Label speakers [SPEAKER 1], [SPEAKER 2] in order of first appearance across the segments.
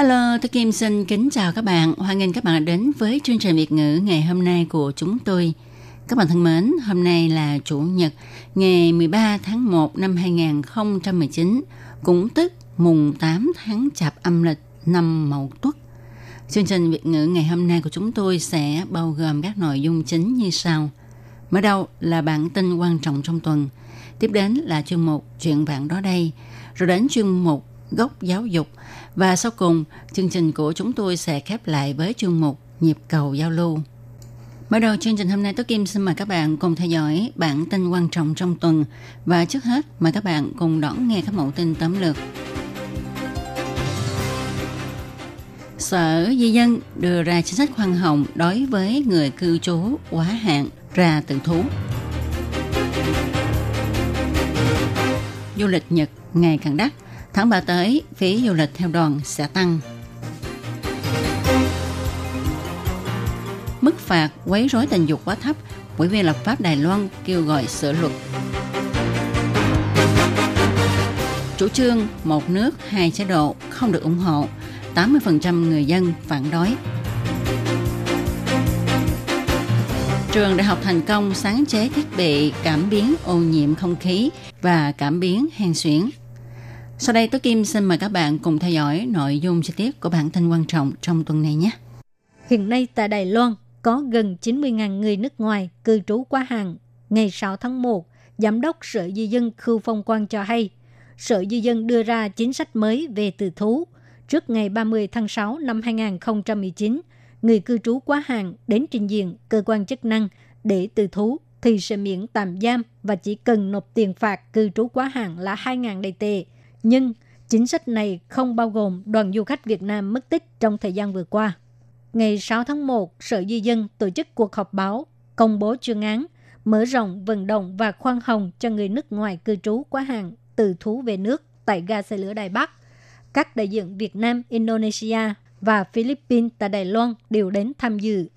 [SPEAKER 1] Hello, tôi Kim xin kính chào các bạn. Hoan nghênh các bạn đã đến với chương trình Việt ngữ ngày hôm nay của chúng tôi. Các bạn thân mến, hôm nay là Chủ nhật, ngày 13 tháng 1 năm 2019, cũng tức mùng 8 tháng Chạp âm lịch năm Mậu Tuất. Chương trình Việt ngữ ngày hôm nay của chúng tôi sẽ bao gồm các nội dung chính như sau. Mở đầu là bản tin quan trọng trong tuần, tiếp đến là chuyên mục Chuyện bạn đó đây, rồi đến chuyên mục Góc giáo dục, và sau cùng, chương trình của chúng tôi sẽ khép lại với chương mục Nhịp cầu giao lưu. Mở đầu chương trình hôm nay, Tố Kim xin mời các bạn cùng theo dõi bản tin quan trọng trong tuần. Và trước hết, mời các bạn cùng đón nghe các mẫu tin tóm lược. Sở Di dân đưa ra chính sách khoan hồng đối với người cư trú quá hạn ra tự thú. Du lịch Nhật ngày càng đắt, tháng 3 tới, phí du lịch theo đoàn sẽ tăng. Mức phạt quấy rối tình dục quá thấp, Ủy viên lập pháp Đài Loan kêu gọi sửa luật. Chủ trương một nước, hai chế độ không được ủng hộ, 80% người dân phản đối. Trường đại học thành công sáng chế thiết bị cảm biến ô nhiễm không khí và cảm biến hen suyễn. Sau đây, Tố Kim xin mời các bạn cùng theo dõi nội dung chi tiết của bản tin quan trọng trong tuần này nhé.
[SPEAKER 2] Hiện nay tại Đài Loan có gần 90.000 người nước ngoài cư trú quá hạn. Ngày 6 tháng 1, Giám đốc Sở Di dân Khưu Phong Quang cho hay, Sở Di dân đưa ra chính sách mới về từ thú. Trước ngày 30 tháng 6 năm 2019, người cư trú quá hạn đến trình diện cơ quan chức năng để từ thú thì sẽ miễn tạm giam và chỉ cần nộp tiền phạt cư trú quá hạn là 2.000 đầy tệ. Nhưng chính sách này không bao gồm đoàn du khách Việt Nam mất tích trong thời gian vừa qua. Ngày 6 tháng 1, Sở Di dân tổ chức cuộc họp báo công bố chuyên án mở rộng vận động và khoan hồng cho người nước ngoài cư trú quá hạn từ thú về nước tại ga xe lửa Đài Bắc. Các đại diện Việt Nam, Indonesia và Philippines tại Đài Loan đều đến tham dự.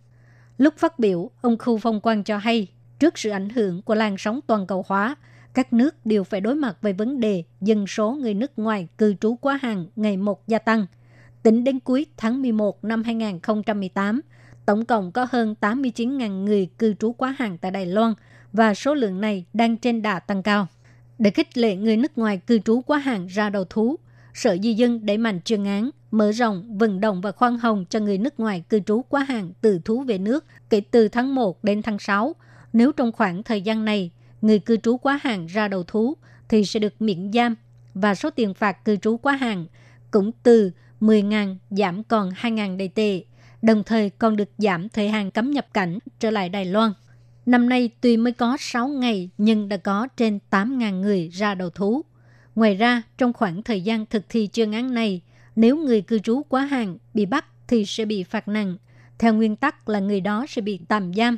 [SPEAKER 2] Lúc phát biểu, ông Khu Phong Quang cho hay, trước sự ảnh hưởng của làn sóng toàn cầu hóa, các nước đều phải đối mặt với vấn đề dân số người nước ngoài cư trú quá hạn ngày một gia tăng. Tính đến cuối tháng 11 năm 2018, tổng cộng có hơn 89.000 người cư trú quá hạn tại Đài Loan và số lượng này đang trên đà tăng cao. Để khích lệ người nước ngoài cư trú quá hạn ra đầu thú, Sở Di dân đẩy mạnh chuyên án, mở rộng, vận động và khoan hồng cho người nước ngoài cư trú quá hạn từ thú về nước kể từ tháng 1 đến tháng 6. Nếu trong khoảng thời gian này, người cư trú quá hạn ra đầu thú thì sẽ được miễn giam và số tiền phạt cư trú quá hạn cũng từ 10.000 giảm còn 2.000 đầy tệ, đồng thời còn được giảm thời hạn cấm nhập cảnh trở lại Đài Loan. Năm nay tuy mới có 6 ngày nhưng đã có trên 8.000 người ra đầu thú. Ngoài ra, trong khoảng thời gian thực thi chương án này, nếu người cư trú quá hạn bị bắt thì sẽ bị phạt nặng. Theo nguyên tắc là người đó sẽ bị tạm giam,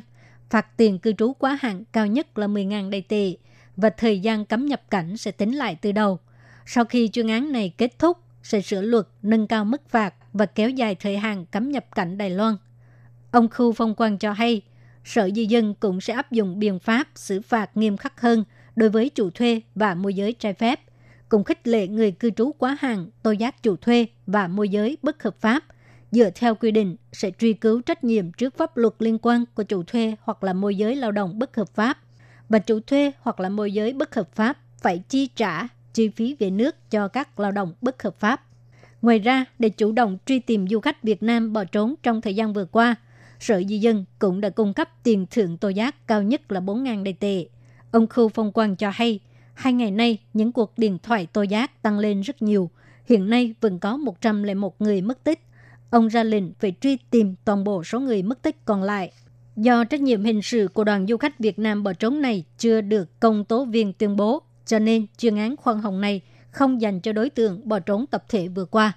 [SPEAKER 2] phạt tiền cư trú quá hạn cao nhất là 10.000 đầy tệ và thời gian cấm nhập cảnh sẽ tính lại từ đầu. Sau khi chuyên án này kết thúc, sẽ sửa luật nâng cao mức phạt và kéo dài thời hạn cấm nhập cảnh Đài Loan. Ông Khu Phong Quang cho hay, Sở Di dân cũng sẽ áp dụng biện pháp xử phạt nghiêm khắc hơn đối với chủ thuê và môi giới trái phép, cùng khích lệ người cư trú quá hạn tố giác chủ thuê và môi giới bất hợp pháp. Dựa theo quy định, sẽ truy cứu trách nhiệm trước pháp luật liên quan của chủ thuê hoặc là môi giới lao động bất hợp pháp. Và chủ thuê hoặc là môi giới bất hợp pháp phải chi trả chi phí về nước cho các lao động bất hợp pháp. Ngoài ra, để chủ động truy tìm du khách Việt Nam bỏ trốn trong thời gian vừa qua, Sở Di dân cũng đã cung cấp tiền thưởng tô giác cao nhất là 4.000 đầy tệ. Ông Khu Phong Quang cho hay, hai ngày nay những cuộc điện thoại tô giác tăng lên rất nhiều. Hiện nay vẫn có 101 người mất tích. Ông ra lệnh phải truy tìm toàn bộ số người mất tích còn lại. Do trách nhiệm hình sự của đoàn du khách Việt Nam bỏ trốn này chưa được công tố viên tuyên bố, cho nên chuyên án khoan hồng này không dành cho đối tượng bỏ trốn tập thể vừa qua.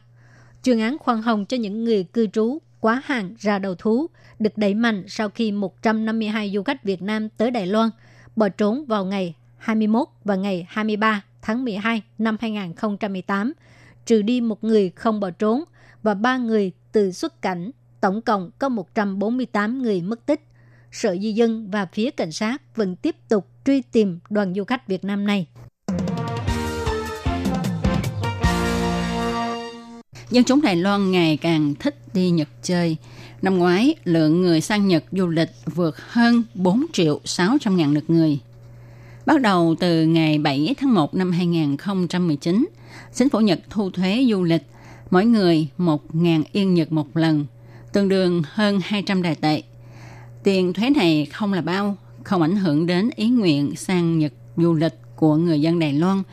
[SPEAKER 2] Chuyên án khoan hồng cho những người cư trú quá hạn ra đầu thú được đẩy mạnh sau khi 152 du khách Việt Nam tới Đài Loan bỏ trốn vào ngày 21 và ngày 23 tháng 12 năm 2018, trừ đi một người không bỏ trốn và ba người từ xuất cảnh. Tổng cộng có 148 người mất tích. Sở Di dân và phía cảnh sát vẫn tiếp tục truy tìm đoàn du khách Việt Nam này.
[SPEAKER 1] Dân chúng Đài Loan ngày càng thích đi Nhật chơi. Năm ngoái, lượng người sang Nhật du lịch vượt hơn 4 triệu 600 ngàn lượt người. Bắt đầu từ ngày 7 tháng 1 năm 2019, chính phủ Nhật thu thuế du lịch mỗi người 1.000 yên Nhật một lần, tương đương hơn 200 đài tệ. Tiền thuế này không là bao, không ảnh hưởng đến ý nguyện sang Nhật du lịch của người dân Đài Loan.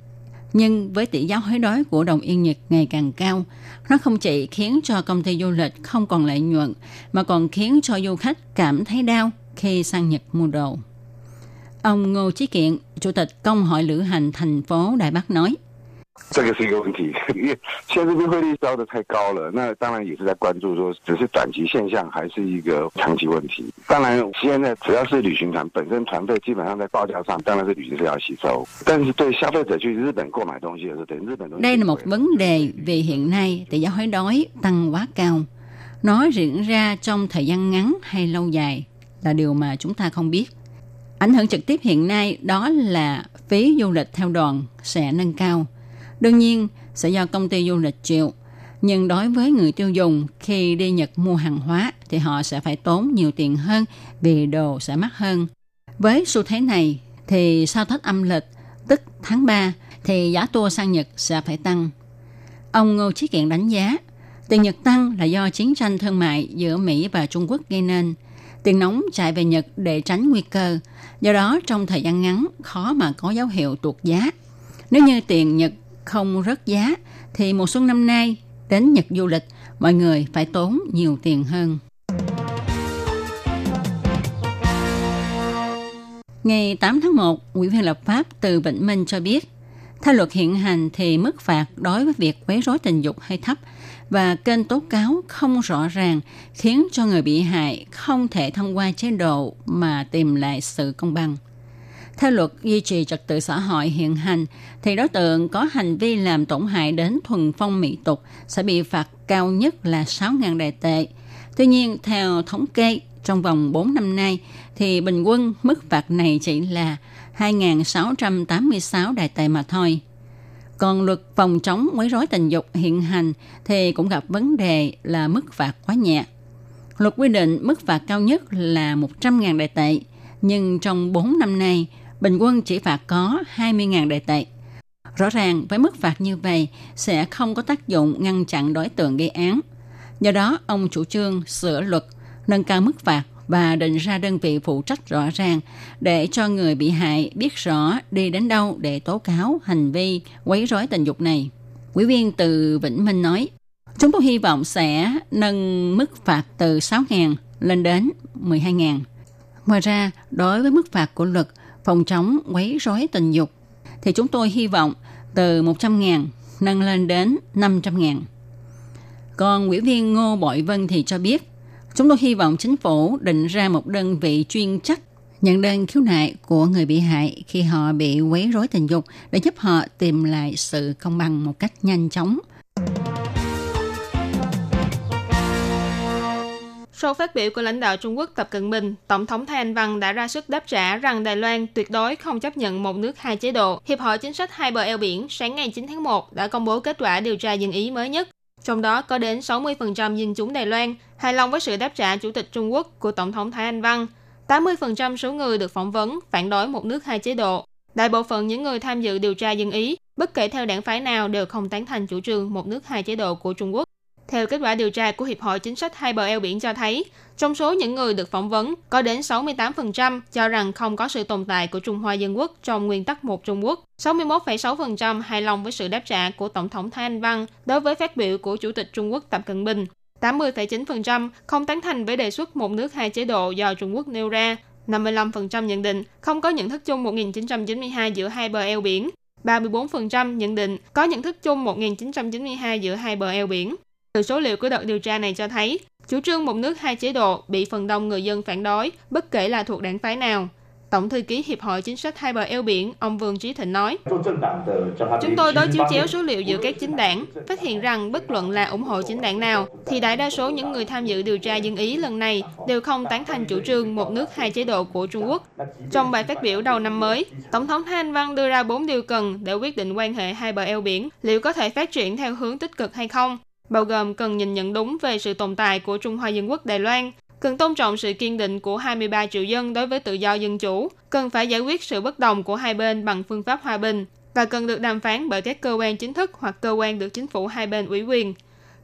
[SPEAKER 1] Nhưng với tỷ giá hối đoái của đồng yên Nhật ngày càng cao, nó không chỉ khiến cho công ty du lịch không còn lợi nhuận, mà còn khiến cho du khách cảm thấy đau khi sang Nhật mua đồ. Ông Ngô Chí Kiện, Chủ tịch Công hội Lữ hành thành phố Đài Bắc nói,
[SPEAKER 3] 这个是一个问题，因为现在这边汇率高的太高了，那当然也是在关注说，只是短期现象还是一个长期问题。当然，现在只要是旅行团本身团费基本上在报价上，当然是旅行社要吸收。但是对消费者去日本购买东西的时候，等日本东西
[SPEAKER 1] Đây là một vấn đề vì hiện nay tỷ giá hối đoái tăng quá cao. Nó diễn ra trong thời gian ngắn hay lâu dài là điều mà chúng ta không biết. Ảnh hưởng trực tiếp hiện nay đó là phí du lịch theo đoàn sẽ nâng cao. Đương nhiên, sẽ do công ty du lịch chịu. Nhưng đối với người tiêu dùng, khi đi Nhật mua hàng hóa thì họ sẽ phải tốn nhiều tiền hơn vì đồ sẽ mắc hơn. Với xu thế này thì sau Tết âm lịch, tức tháng 3 thì giá tour sang Nhật sẽ phải tăng. Ông Ngô Chí Kiện đánh giá, tiền Nhật tăng là do chiến tranh thương mại giữa Mỹ và Trung Quốc gây nên. Tiền nóng chạy về Nhật để tránh nguy cơ. Do đó, trong thời gian ngắn, khó mà có dấu hiệu tuột giá. Nếu như tiền Nhật không rớt giá thì mùa xuân năm nay đến Nhật du lịch mọi người phải tốn nhiều tiền hơn. Ngày 8 tháng 1, Ủy viên lập pháp từ Vĩnh Minh cho biết, theo luật hiện hành thì mức phạt đối với việc quấy rối tình dục hơi thấp và kênh tố cáo không rõ ràng khiến cho người bị hại không thể thông qua chế độ mà tìm lại sự công bằng. Theo luật duy trì trật tự xã hội hiện hành, thì đối tượng có hành vi làm tổn hại đến thuần phong mỹ tục sẽ bị phạt cao nhất là 6.000 đại tệ. Tuy nhiên, theo thống kê, trong vòng 4 năm nay, thì bình quân mức phạt này chỉ là 2.686 đại tệ mà thôi. Còn luật phòng chống quấy rối tình dục hiện hành thì cũng gặp vấn đề là mức phạt quá nhẹ. Luật quy định mức phạt cao nhất là 100.000 đại tệ, nhưng trong 4 năm nay, bình quân chỉ phạt có 20.000 đại tệ. Rõ ràng với mức phạt như vậy sẽ không có tác dụng ngăn chặn đối tượng gây án. Do đó, ông chủ trương sửa luật, nâng cao mức phạt và định ra đơn vị phụ trách rõ ràng để cho người bị hại biết rõ đi đến đâu để tố cáo hành vi quấy rối tình dục này. Quý viên từ Vĩnh Minh nói, chúng tôi hy vọng sẽ nâng mức phạt từ 6.000 lên đến 12.000. Ngoài ra, đối với mức phạt của luật phòng chống quấy rối tình dục thì chúng tôi hy vọng từ 100.000 nâng lên đến 500.000. Còn ủy viên Ngô Bội Vân thì cho biết, chúng tôi hy vọng chính phủ định ra một đơn vị chuyên trách nhận đơn khiếu nại của người bị hại khi họ bị quấy rối tình dục để giúp họ tìm lại sự công bằng một cách nhanh chóng.
[SPEAKER 4] Sau phát biểu của lãnh đạo Trung Quốc Tập Cận Bình, Tổng thống Thái Anh Văn đã ra sức đáp trả rằng Đài Loan tuyệt đối không chấp nhận một nước hai chế độ. Hiệp hội Chính sách Hai bờ eo biển sáng ngày 9 tháng 1 đã công bố kết quả điều tra dân ý mới nhất. Trong đó có đến 60% dân chúng Đài Loan hài lòng với sự đáp trả Chủ tịch Trung Quốc của Tổng thống Thái Anh Văn. 80% số người được phỏng vấn phản đối một nước hai chế độ. Đại bộ phận những người tham dự điều tra dân ý, bất kể theo đảng phái nào đều không tán thành chủ trương một nước hai chế độ của Trung Quốc. Theo kết quả điều tra của Hiệp hội Chính sách Hai bờ eo biển cho thấy, trong số những người được phỏng vấn, có đến 68% cho rằng không có sự tồn tại của Trung Hoa Dân Quốc trong nguyên tắc một Trung Quốc. 61,6% hài lòng với sự đáp trả của Tổng thống Thái Anh Văn đối với phát biểu của Chủ tịch Trung Quốc Tập Cận Bình. 80,9% không tán thành với đề xuất một nước hai chế độ do Trung Quốc nêu ra. 55% nhận định không có nhận thức chung 1992 giữa hai bờ eo biển. 34% nhận định có nhận thức chung 1992 giữa hai bờ eo biển. Từ số liệu của đợt điều tra này cho thấy, chủ trương một nước hai chế độ bị phần đông người dân phản đối, bất kể là thuộc đảng phái nào. Tổng thư ký Hiệp hội Chính sách Hai bờ eo biển, ông Vương Trí Thịnh nói, Chúng tôi đối chiếu chéo số liệu giữa các chính đảng, phát hiện rằng bất luận là ủng hộ chính đảng nào, thì đại đa số những người tham dự điều tra dân Ý lần này đều không tán thành chủ trương một nước hai chế độ của Trung Quốc. Trong bài phát biểu đầu năm mới, Tổng thống Thanh Văn đưa ra bốn điều cần để quyết định quan hệ hai bờ eo biển liệu có thể phát triển theo hướng tích cực hay không bao gồm cần nhìn nhận đúng về sự tồn tại của Trung Hoa Dân Quốc Đài Loan, cần tôn trọng sự kiên định của 23 triệu dân đối với tự do dân chủ, cần phải giải quyết sự bất đồng của hai bên bằng phương pháp hòa bình và cần được đàm phán bởi các cơ quan chính thức hoặc cơ quan được chính phủ hai bên ủy quyền.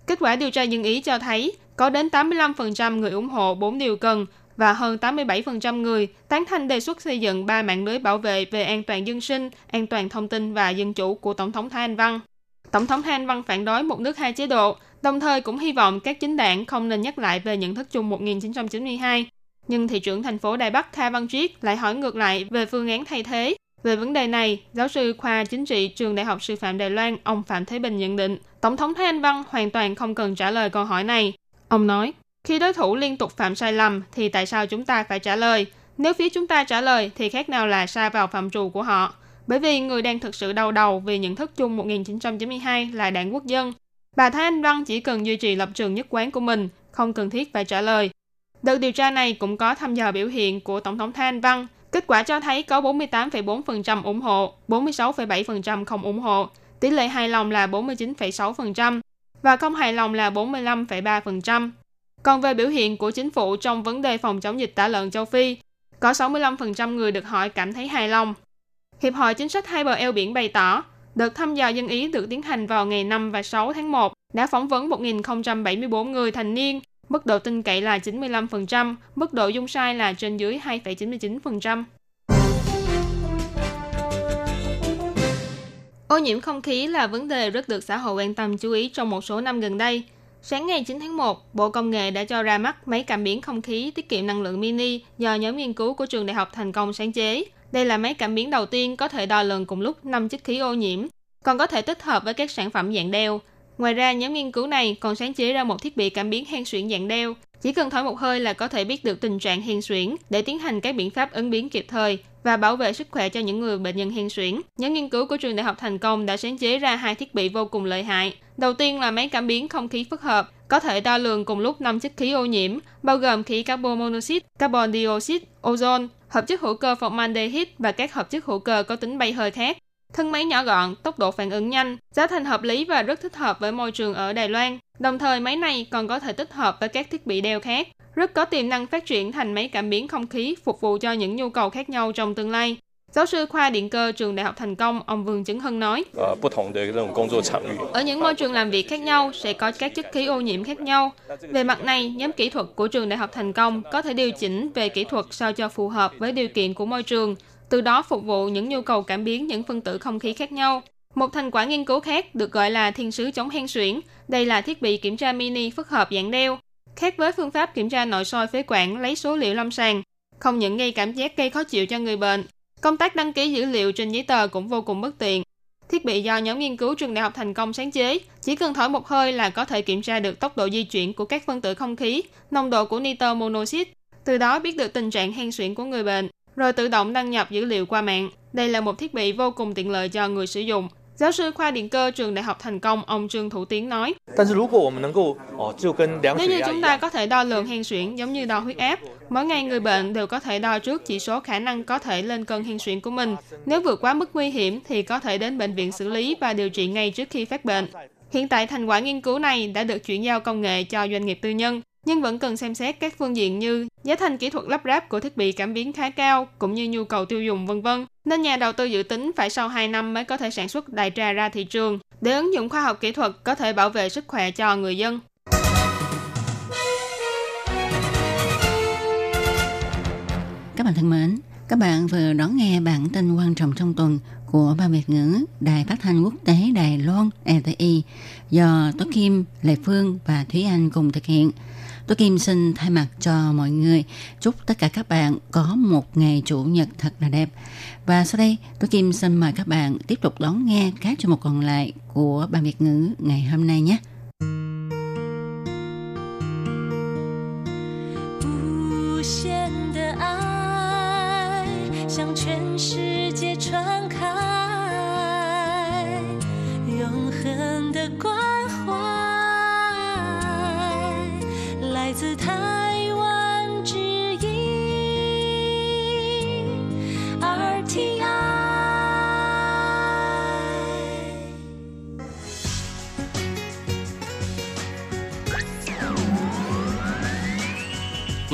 [SPEAKER 4] Kết quả điều tra dân Ý cho thấy có đến 85% người ủng hộ 4 điều cần và hơn 87% người tán thành đề xuất xây dựng ba mạng lưới bảo vệ về an toàn dân sinh, an toàn thông tin và dân chủ của Tổng thống Thái Anh Văn. Tổng thống Han Văn phản đối một nước hai chế độ, đồng thời cũng hy vọng các chính đảng không nên nhắc lại về nhận thức chung 1992. Nhưng thị trưởng thành phố Đài Bắc Kha Văn Triết lại hỏi ngược lại về phương án thay thế. Về vấn đề này, giáo sư khoa chính trị trường Đại học Sư phạm Đài Loan, ông Phạm Thế Bình nhận định, Tổng thống Thái Anh Văn hoàn toàn không cần trả lời câu hỏi này. Ông nói, khi đối thủ liên tục phạm sai lầm thì tại sao chúng ta phải trả lời? Nếu phía chúng ta trả lời thì khác nào là xa vào phạm trù của họ bởi vì người đang thực sự đau đầu vì nhận thức chung 1992 là đảng quốc dân. Bà Thái Anh Văn chỉ cần duy trì lập trường nhất quán của mình, không cần thiết phải trả lời. Đợt điều tra này cũng có thăm dò biểu hiện của Tổng thống Thái Anh Văn. Kết quả cho thấy có 48,4% ủng hộ, 46,7% không ủng hộ, tỷ lệ hài lòng là 49,6% và không hài lòng là 45,3%. Còn về biểu hiện của chính phủ trong vấn đề phòng chống dịch tả lợn châu Phi, có 65% người được hỏi cảm thấy hài lòng, Hiệp hội Chính sách hai bờ eo biển bày tỏ, đợt thăm dò dân Ý được tiến hành vào ngày 5 và 6 tháng 1 đã phỏng vấn 1.074 người thành niên, mức độ tin cậy là 95%, mức độ dung sai là trên dưới 2,99%. Ô nhiễm không khí là vấn đề rất được xã hội quan tâm chú ý trong một số năm gần đây. Sáng ngày 9 tháng 1, Bộ Công nghệ đã cho ra mắt máy cảm biến không khí tiết kiệm năng lượng mini do nhóm nghiên cứu của trường đại học thành công sáng chế. Đây là máy cảm biến đầu tiên có thể đo lường cùng lúc 5 chất khí ô nhiễm, còn có thể tích hợp với các sản phẩm dạng đeo. Ngoài ra, nhóm nghiên cứu này còn sáng chế ra một thiết bị cảm biến hen suyễn dạng đeo. Chỉ cần thổi một hơi là có thể biết được tình trạng hen suyễn để tiến hành các biện pháp ứng biến kịp thời và bảo vệ sức khỏe cho những người bệnh nhân hen suyễn. Nhóm nghiên cứu của trường đại học thành công đã sáng chế ra hai thiết bị vô cùng lợi hại. Đầu tiên là máy cảm biến không khí phức hợp, có thể đo lường cùng lúc 5 chất khí ô nhiễm, bao gồm khí carbon monoxide, carbon dioxide, ozone, hợp chất hữu cơ formaldehyde và các hợp chất hữu cơ có tính bay hơi khác. Thân máy nhỏ gọn, tốc độ phản ứng nhanh, giá thành hợp lý và rất thích hợp với môi trường ở Đài Loan. Đồng thời máy này còn có thể tích hợp với các thiết bị đeo khác, rất có tiềm năng phát triển thành máy cảm biến không khí phục vụ cho những nhu cầu khác nhau trong tương lai. Giáo sư khoa điện cơ trường Đại học Thành Công, ông Vương Chứng Hân nói, ở những môi trường làm việc khác nhau sẽ có các chất khí ô nhiễm khác nhau. Về mặt này, nhóm kỹ thuật của trường Đại học Thành Công có thể điều chỉnh về kỹ thuật sao cho phù hợp với điều kiện của môi trường, từ đó phục vụ những nhu cầu cảm biến những phân tử không khí khác nhau. Một thành quả nghiên cứu khác được gọi là thiên sứ chống hen suyễn. Đây là thiết bị kiểm tra mini phức hợp dạng đeo. Khác với phương pháp kiểm tra nội soi phế quản lấy số liệu lâm sàng, không những gây cảm giác gây khó chịu cho người bệnh, Công tác đăng ký dữ liệu trên giấy tờ cũng vô cùng bất tiện. Thiết bị do nhóm nghiên cứu trường đại học thành công sáng chế, chỉ cần thổi một hơi là có thể kiểm tra được tốc độ di chuyển của các phân tử không khí, nồng độ của nitơ monoxide, từ đó biết được tình trạng hen suyễn của người bệnh, rồi tự động đăng nhập dữ liệu qua mạng. Đây là một thiết bị vô cùng tiện lợi cho người sử dụng, Giáo sư khoa điện cơ trường Đại học Thành Công ông Trương Thủ Tiến nói, Nếu như chúng ta có thể đo lường hen suyễn giống như đo huyết áp, mỗi ngày người bệnh đều có thể đo trước chỉ số khả năng có thể lên cân hen suyễn của mình. Nếu vượt quá mức nguy hiểm thì có thể đến bệnh viện xử lý và điều trị ngay trước khi phát bệnh. Hiện tại thành quả nghiên cứu này đã được chuyển giao công nghệ cho doanh nghiệp tư nhân nhưng vẫn cần xem xét các phương diện như giá thành kỹ thuật lắp ráp của thiết bị cảm biến khá cao cũng như nhu cầu tiêu dùng vân vân. Nên nhà đầu tư dự tính phải sau 2 năm mới có thể sản xuất đại trà ra thị trường để ứng dụng khoa học kỹ thuật có thể bảo vệ sức khỏe cho người dân.
[SPEAKER 5] Các bạn thân mến, các bạn vừa đón nghe bản tin quan trọng trong tuần của Ba Việt ngữ Đài Phát thanh Quốc tế Đài Loan RTI do Tố Kim, Lệ Phương và Thúy Anh cùng thực hiện. Tôi Kim xin thay mặt cho mọi người chúc tất cả các bạn có một ngày chủ nhật thật là đẹp. Và sau đây, tôi Kim xin mời các bạn tiếp tục đón nghe các chương mục còn lại của Ban Việt ngữ ngày hôm nay nhé.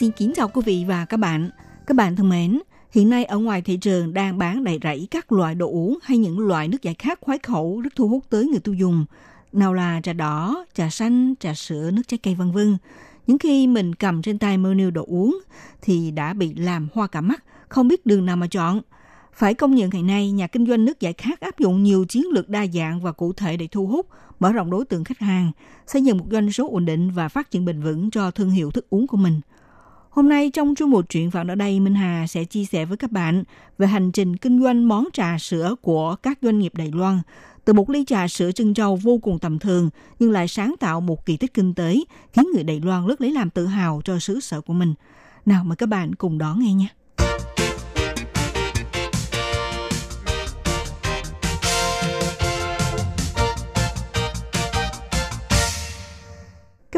[SPEAKER 6] Xin kính chào quý vị và các bạn. Các bạn thân mến, hiện nay ở ngoài thị trường đang bán đầy rẫy các loại đồ uống hay những loại nước giải khát khoái khẩu rất thu hút tới người tiêu dùng. Nào là trà đỏ, trà xanh, trà sữa, nước trái cây vân vân. Những khi mình cầm trên tay menu đồ uống thì đã bị làm hoa cả mắt, không biết đường nào mà chọn. Phải công nhận ngày nay, nhà kinh doanh nước giải khát áp dụng nhiều chiến lược đa dạng và cụ thể để thu hút, mở rộng đối tượng khách hàng, xây dựng một doanh số ổn định và phát triển bền vững cho thương hiệu thức uống của mình. Hôm nay trong chương một chuyện vào ở đây, Minh Hà sẽ chia sẻ với các bạn về hành trình kinh doanh món trà sữa của các doanh nghiệp Đài Loan. Từ một ly trà sữa trân châu vô cùng tầm thường nhưng lại sáng tạo một kỳ tích kinh tế, khiến người Đài Loan rất lấy làm tự hào cho xứ sở của mình. Nào mời các bạn cùng đón nghe nhé.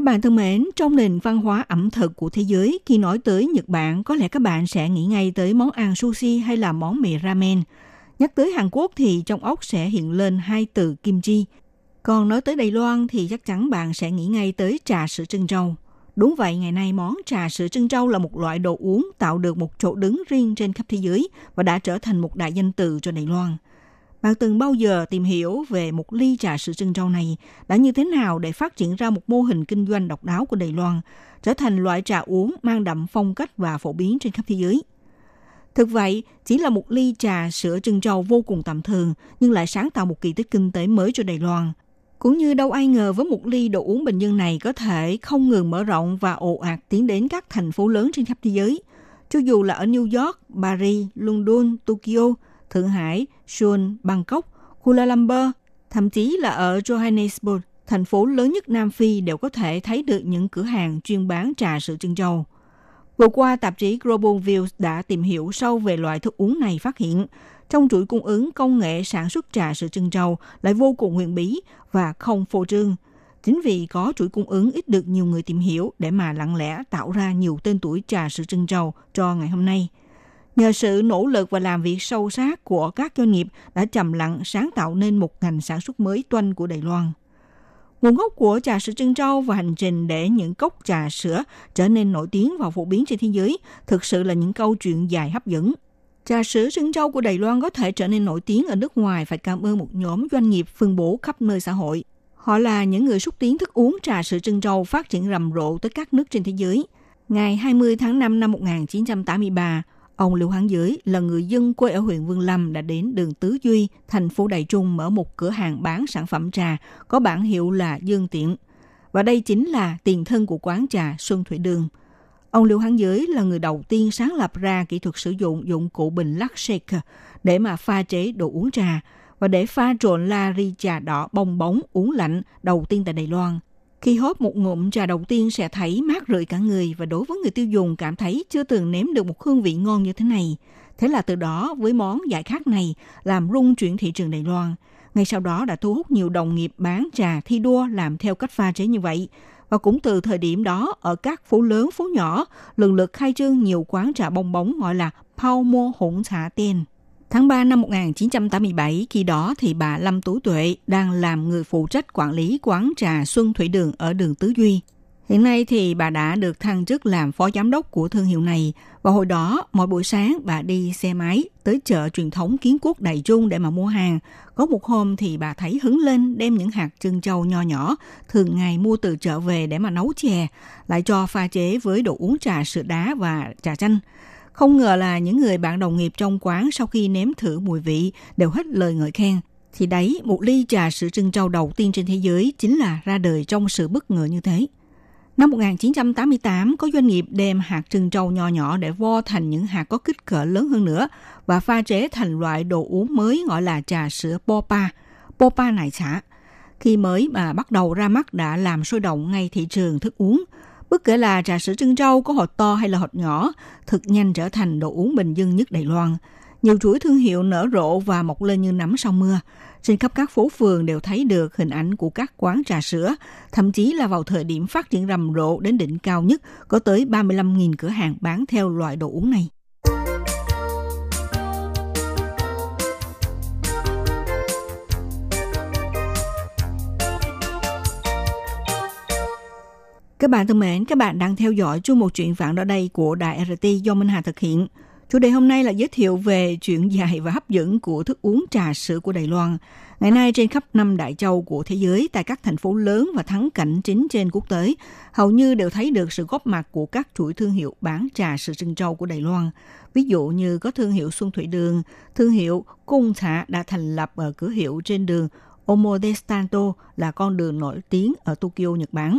[SPEAKER 6] Các bạn thân mến, trong nền văn hóa ẩm thực của thế giới, khi nói tới Nhật Bản, có lẽ các bạn sẽ nghĩ ngay tới món ăn sushi hay là món mì ramen. Nhắc tới Hàn Quốc thì trong óc sẽ hiện lên hai từ kim chi. Còn nói tới Đài Loan thì chắc chắn bạn sẽ nghĩ ngay tới trà sữa trân châu. Đúng vậy, ngày nay món trà sữa trân châu là một loại đồ uống tạo được một chỗ đứng riêng trên khắp thế giới và đã trở thành một đại danh từ cho Đài Loan. Bạn từng bao giờ tìm hiểu về một ly trà sữa trân châu này đã như thế nào để phát triển ra một mô hình kinh doanh độc đáo của Đài Loan, trở thành loại trà uống mang đậm phong cách và phổ biến trên khắp thế giới? Thực vậy, chỉ là một ly trà sữa trân châu vô cùng tầm thường nhưng lại sáng tạo một kỳ tích kinh tế mới cho Đài Loan. Cũng như đâu ai ngờ với một ly đồ uống bình dân này có thể không ngừng mở rộng và ồ ạt tiến đến các thành phố lớn trên khắp thế giới. Cho dù là ở New York, Paris, London, Tokyo, Thượng Hải, Seoul, Bangkok, Kuala Lumpur, thậm chí là ở Johannesburg, thành phố lớn nhất Nam Phi đều có thể thấy được những cửa hàng chuyên bán trà sữa trân châu. Vừa qua, tạp chí Global Views đã tìm hiểu sâu về loại thức uống này phát hiện, trong chuỗi cung ứng công nghệ sản xuất trà sữa trân châu lại vô cùng huyền bí và không phô trương. Chính vì có chuỗi cung ứng ít được nhiều người tìm hiểu để mà lặng lẽ tạo ra nhiều tên tuổi trà sữa trân châu cho ngày hôm nay – Nhờ sự nỗ lực và làm việc sâu sát của các doanh nghiệp đã trầm lặng sáng tạo nên một ngành sản xuất mới toanh của Đài Loan. Nguồn gốc của trà sữa trân châu và hành trình để những cốc trà sữa trở nên nổi tiếng và phổ biến trên thế giới thực sự là những câu chuyện dài hấp dẫn. Trà sữa trân châu của Đài Loan có thể trở nên nổi tiếng ở nước ngoài phải cảm ơn một nhóm doanh nghiệp phân bố khắp nơi xã hội. Họ là những người xúc tiến thức uống trà sữa trân châu phát triển rầm rộ tới các nước trên thế giới. Ngày 20 tháng 5 năm 1983, Ông Lưu Hoàng Dưới là người dân quê ở huyện Vương Lâm đã đến đường Tứ Duy, thành phố Đại Trung mở một cửa hàng bán sản phẩm trà có bản hiệu là Dương Tiện. Và đây chính là tiền thân của quán trà Xuân Thủy Đường. Ông Lưu Hoàng Giới là người đầu tiên sáng lập ra kỹ thuật sử dụng dụng cụ bình lắc shaker để mà pha chế đồ uống trà và để pha trộn la ri trà đỏ bong bóng uống lạnh đầu tiên tại Đài Loan khi hốt một ngụm trà đầu tiên sẽ thấy mát rượi cả người và đối với người tiêu dùng cảm thấy chưa từng nếm được một hương vị ngon như thế này. Thế là từ đó với món giải khát này làm rung chuyển thị trường Đài Loan. Ngay sau đó đã thu hút nhiều đồng nghiệp bán trà thi đua làm theo cách pha chế như vậy. Và cũng từ thời điểm đó, ở các phố lớn, phố nhỏ, lần lượt khai trương nhiều quán trà bong bóng gọi là Pao Mô Hỗn Trà Tiền. Tháng 3 năm 1987, khi đó thì bà Lâm Tú Tuệ đang làm người phụ trách quản lý quán trà Xuân Thủy Đường ở đường Tứ Duy. Hiện nay thì bà đã được thăng chức làm phó giám đốc của thương hiệu này và hồi đó mỗi buổi sáng bà đi xe máy tới chợ truyền thống kiến quốc Đại Trung để mà mua hàng. Có một hôm thì bà thấy hứng lên đem những hạt trân châu nho nhỏ thường ngày mua từ chợ về để mà nấu chè, lại cho pha chế với đồ uống trà sữa đá và trà chanh. Không ngờ là những người bạn đồng nghiệp trong quán sau khi nếm thử mùi vị đều hết lời ngợi khen. Thì đấy, một ly trà sữa trân trâu đầu tiên trên thế giới chính là ra đời trong sự bất ngờ như thế. Năm 1988, có doanh nghiệp đem hạt trân trâu nho nhỏ để vo thành những hạt có kích cỡ lớn hơn nữa và pha chế thành loại đồ uống mới gọi là trà sữa Popa, Popa này xả. Khi mới mà bắt đầu ra mắt đã làm sôi động ngay thị trường thức uống. Bất kể là trà sữa trân châu có hột to hay là hột nhỏ, thực nhanh trở thành đồ uống bình dân nhất Đài Loan. Nhiều chuỗi thương hiệu nở rộ và mọc lên như nấm sau mưa – trên khắp các phố phường đều thấy được hình ảnh của các quán trà sữa, thậm chí là vào thời điểm phát triển rầm rộ đến đỉnh cao nhất, có tới 35.000 cửa hàng bán theo loại đồ uống này. Các bạn thân mến, các bạn đang theo dõi chương một chuyện vạn đó đây của Đài RT do Minh Hà thực hiện. Chủ đề hôm nay là giới thiệu về chuyện dài và hấp dẫn của thức uống trà sữa của Đài Loan. Ngày nay trên khắp năm đại châu của thế giới, tại các thành phố lớn và thắng cảnh chính trên quốc tế, hầu như đều thấy được sự góp mặt của các chuỗi thương hiệu bán trà sữa trân châu của Đài Loan. Ví dụ như có thương hiệu Xuân Thủy Đường, thương hiệu Cung Thả đã thành lập ở cửa hiệu trên đường Omodestanto là con đường nổi tiếng ở Tokyo, Nhật Bản.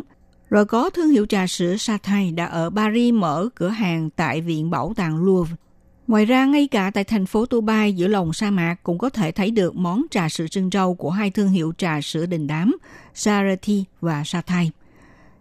[SPEAKER 6] Rồi có thương hiệu trà sữa Satay đã ở Paris mở cửa hàng tại Viện Bảo tàng Louvre. Ngoài ra, ngay cả tại thành phố Dubai giữa lòng sa mạc cũng có thể thấy được món trà sữa trân trâu của hai thương hiệu trà sữa đình đám, Sarati và Satay.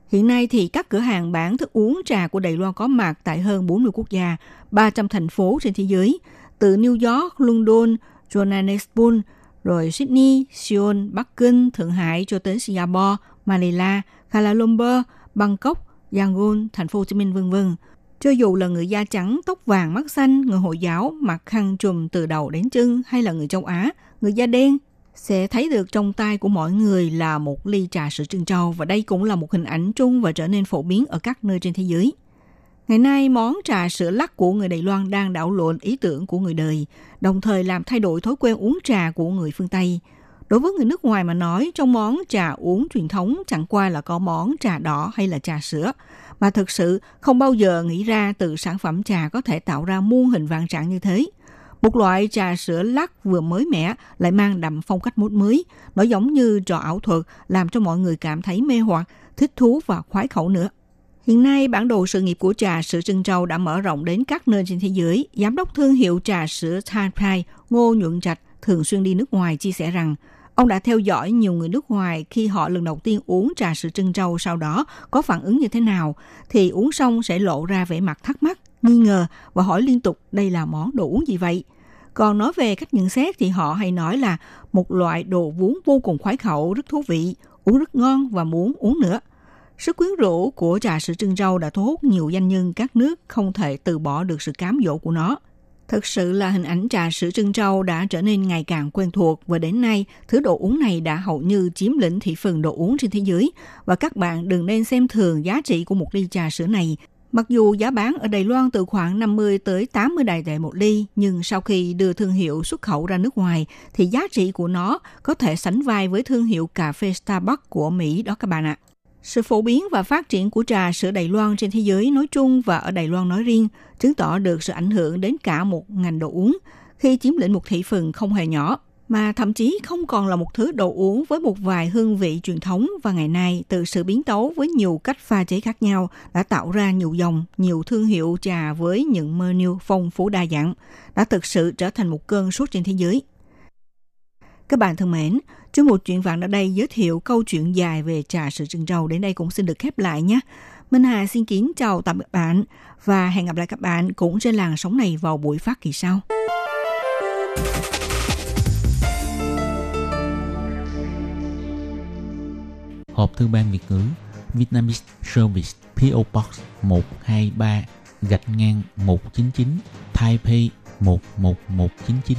[SPEAKER 6] Hiện nay thì các cửa hàng bán thức uống trà của Đài Loan có mặt tại hơn 40 quốc gia, 300 thành phố trên thế giới, từ New York, London, Johannesburg, rồi Sydney, Seoul, Bắc Kinh, Thượng Hải cho đến Singapore, Manila, Kuala Lumpur, Bangkok, Yangon, thành phố Hồ Chí Minh vân vân. Cho dù là người da trắng, tóc vàng, mắt xanh, người Hồi giáo, mặc khăn trùm từ đầu đến chân hay là người châu Á, người da đen, sẽ thấy được trong tay của mọi người là một ly trà sữa trân châu và đây cũng là một hình ảnh chung và trở nên phổ biến ở các nơi trên thế giới. Ngày nay, món trà sữa lắc của người Đài Loan đang đảo lộn ý tưởng của người đời, đồng thời làm thay đổi thói quen uống trà của người phương Tây. Đối với người nước ngoài mà nói, trong món trà uống truyền thống chẳng qua là có món trà đỏ hay là trà sữa, mà thực sự không bao giờ nghĩ ra từ sản phẩm trà có thể tạo ra muôn hình vạn trạng như thế. Một loại trà sữa lắc vừa mới mẻ lại mang đậm phong cách mốt mới, nó giống như trò ảo thuật làm cho mọi người cảm thấy mê hoặc, thích thú và khoái khẩu nữa. Hiện nay, bản đồ sự nghiệp của trà sữa trân châu đã mở rộng đến các nơi trên thế giới. Giám đốc thương hiệu trà sữa Thai Ngô Nhuận Trạch thường xuyên đi nước ngoài chia sẻ rằng Ông đã theo dõi nhiều người nước ngoài khi họ lần đầu tiên uống trà sữa trân châu sau đó có phản ứng như thế nào, thì uống xong sẽ lộ ra vẻ mặt thắc mắc, nghi ngờ và hỏi liên tục đây là món đồ uống gì vậy. Còn nói về cách nhận xét thì họ hay nói là một loại đồ uống vô cùng khoái khẩu, rất thú vị, uống rất ngon và muốn uống nữa. Sức quyến rũ của trà sữa trân châu đã thu hút nhiều doanh nhân các nước không thể từ bỏ được sự cám dỗ của nó – Thực sự là hình ảnh trà sữa trân châu đã trở nên ngày càng quen thuộc và đến nay thứ đồ uống này đã hầu như chiếm lĩnh thị phần đồ uống trên thế giới và các bạn đừng nên xem thường giá trị của một ly trà sữa này. Mặc dù giá bán ở Đài Loan từ khoảng 50 tới 80 đài tệ một ly, nhưng sau khi đưa thương hiệu xuất khẩu ra nước ngoài thì giá trị của nó có thể sánh vai với thương hiệu cà phê Starbucks của Mỹ đó các bạn ạ. Sự phổ biến và phát triển của trà sữa Đài Loan trên thế giới nói chung và ở Đài Loan nói riêng chứng tỏ được sự ảnh hưởng đến cả một ngành đồ uống khi chiếm lĩnh một thị phần không hề nhỏ mà thậm chí không còn là một thứ đồ uống với một vài hương vị truyền thống và ngày nay từ sự biến tấu với nhiều cách pha chế khác nhau đã tạo ra nhiều dòng, nhiều thương hiệu trà với những menu phong phú đa dạng, đã thực sự trở thành một cơn sốt trên thế giới. Các bạn thân mến, Chương một chuyện vạn ở đây giới thiệu câu chuyện dài về trà sữa trân rầu đến đây cũng xin được khép lại nhé. Minh Hà xin kính chào tạm biệt bạn và hẹn gặp lại các bạn cũng trên làn sóng này vào buổi phát kỳ sau.
[SPEAKER 7] Hộp thư ban Việt ngữ Vietnamese Service PO Box 123 gạch ngang 199 Taipei 11199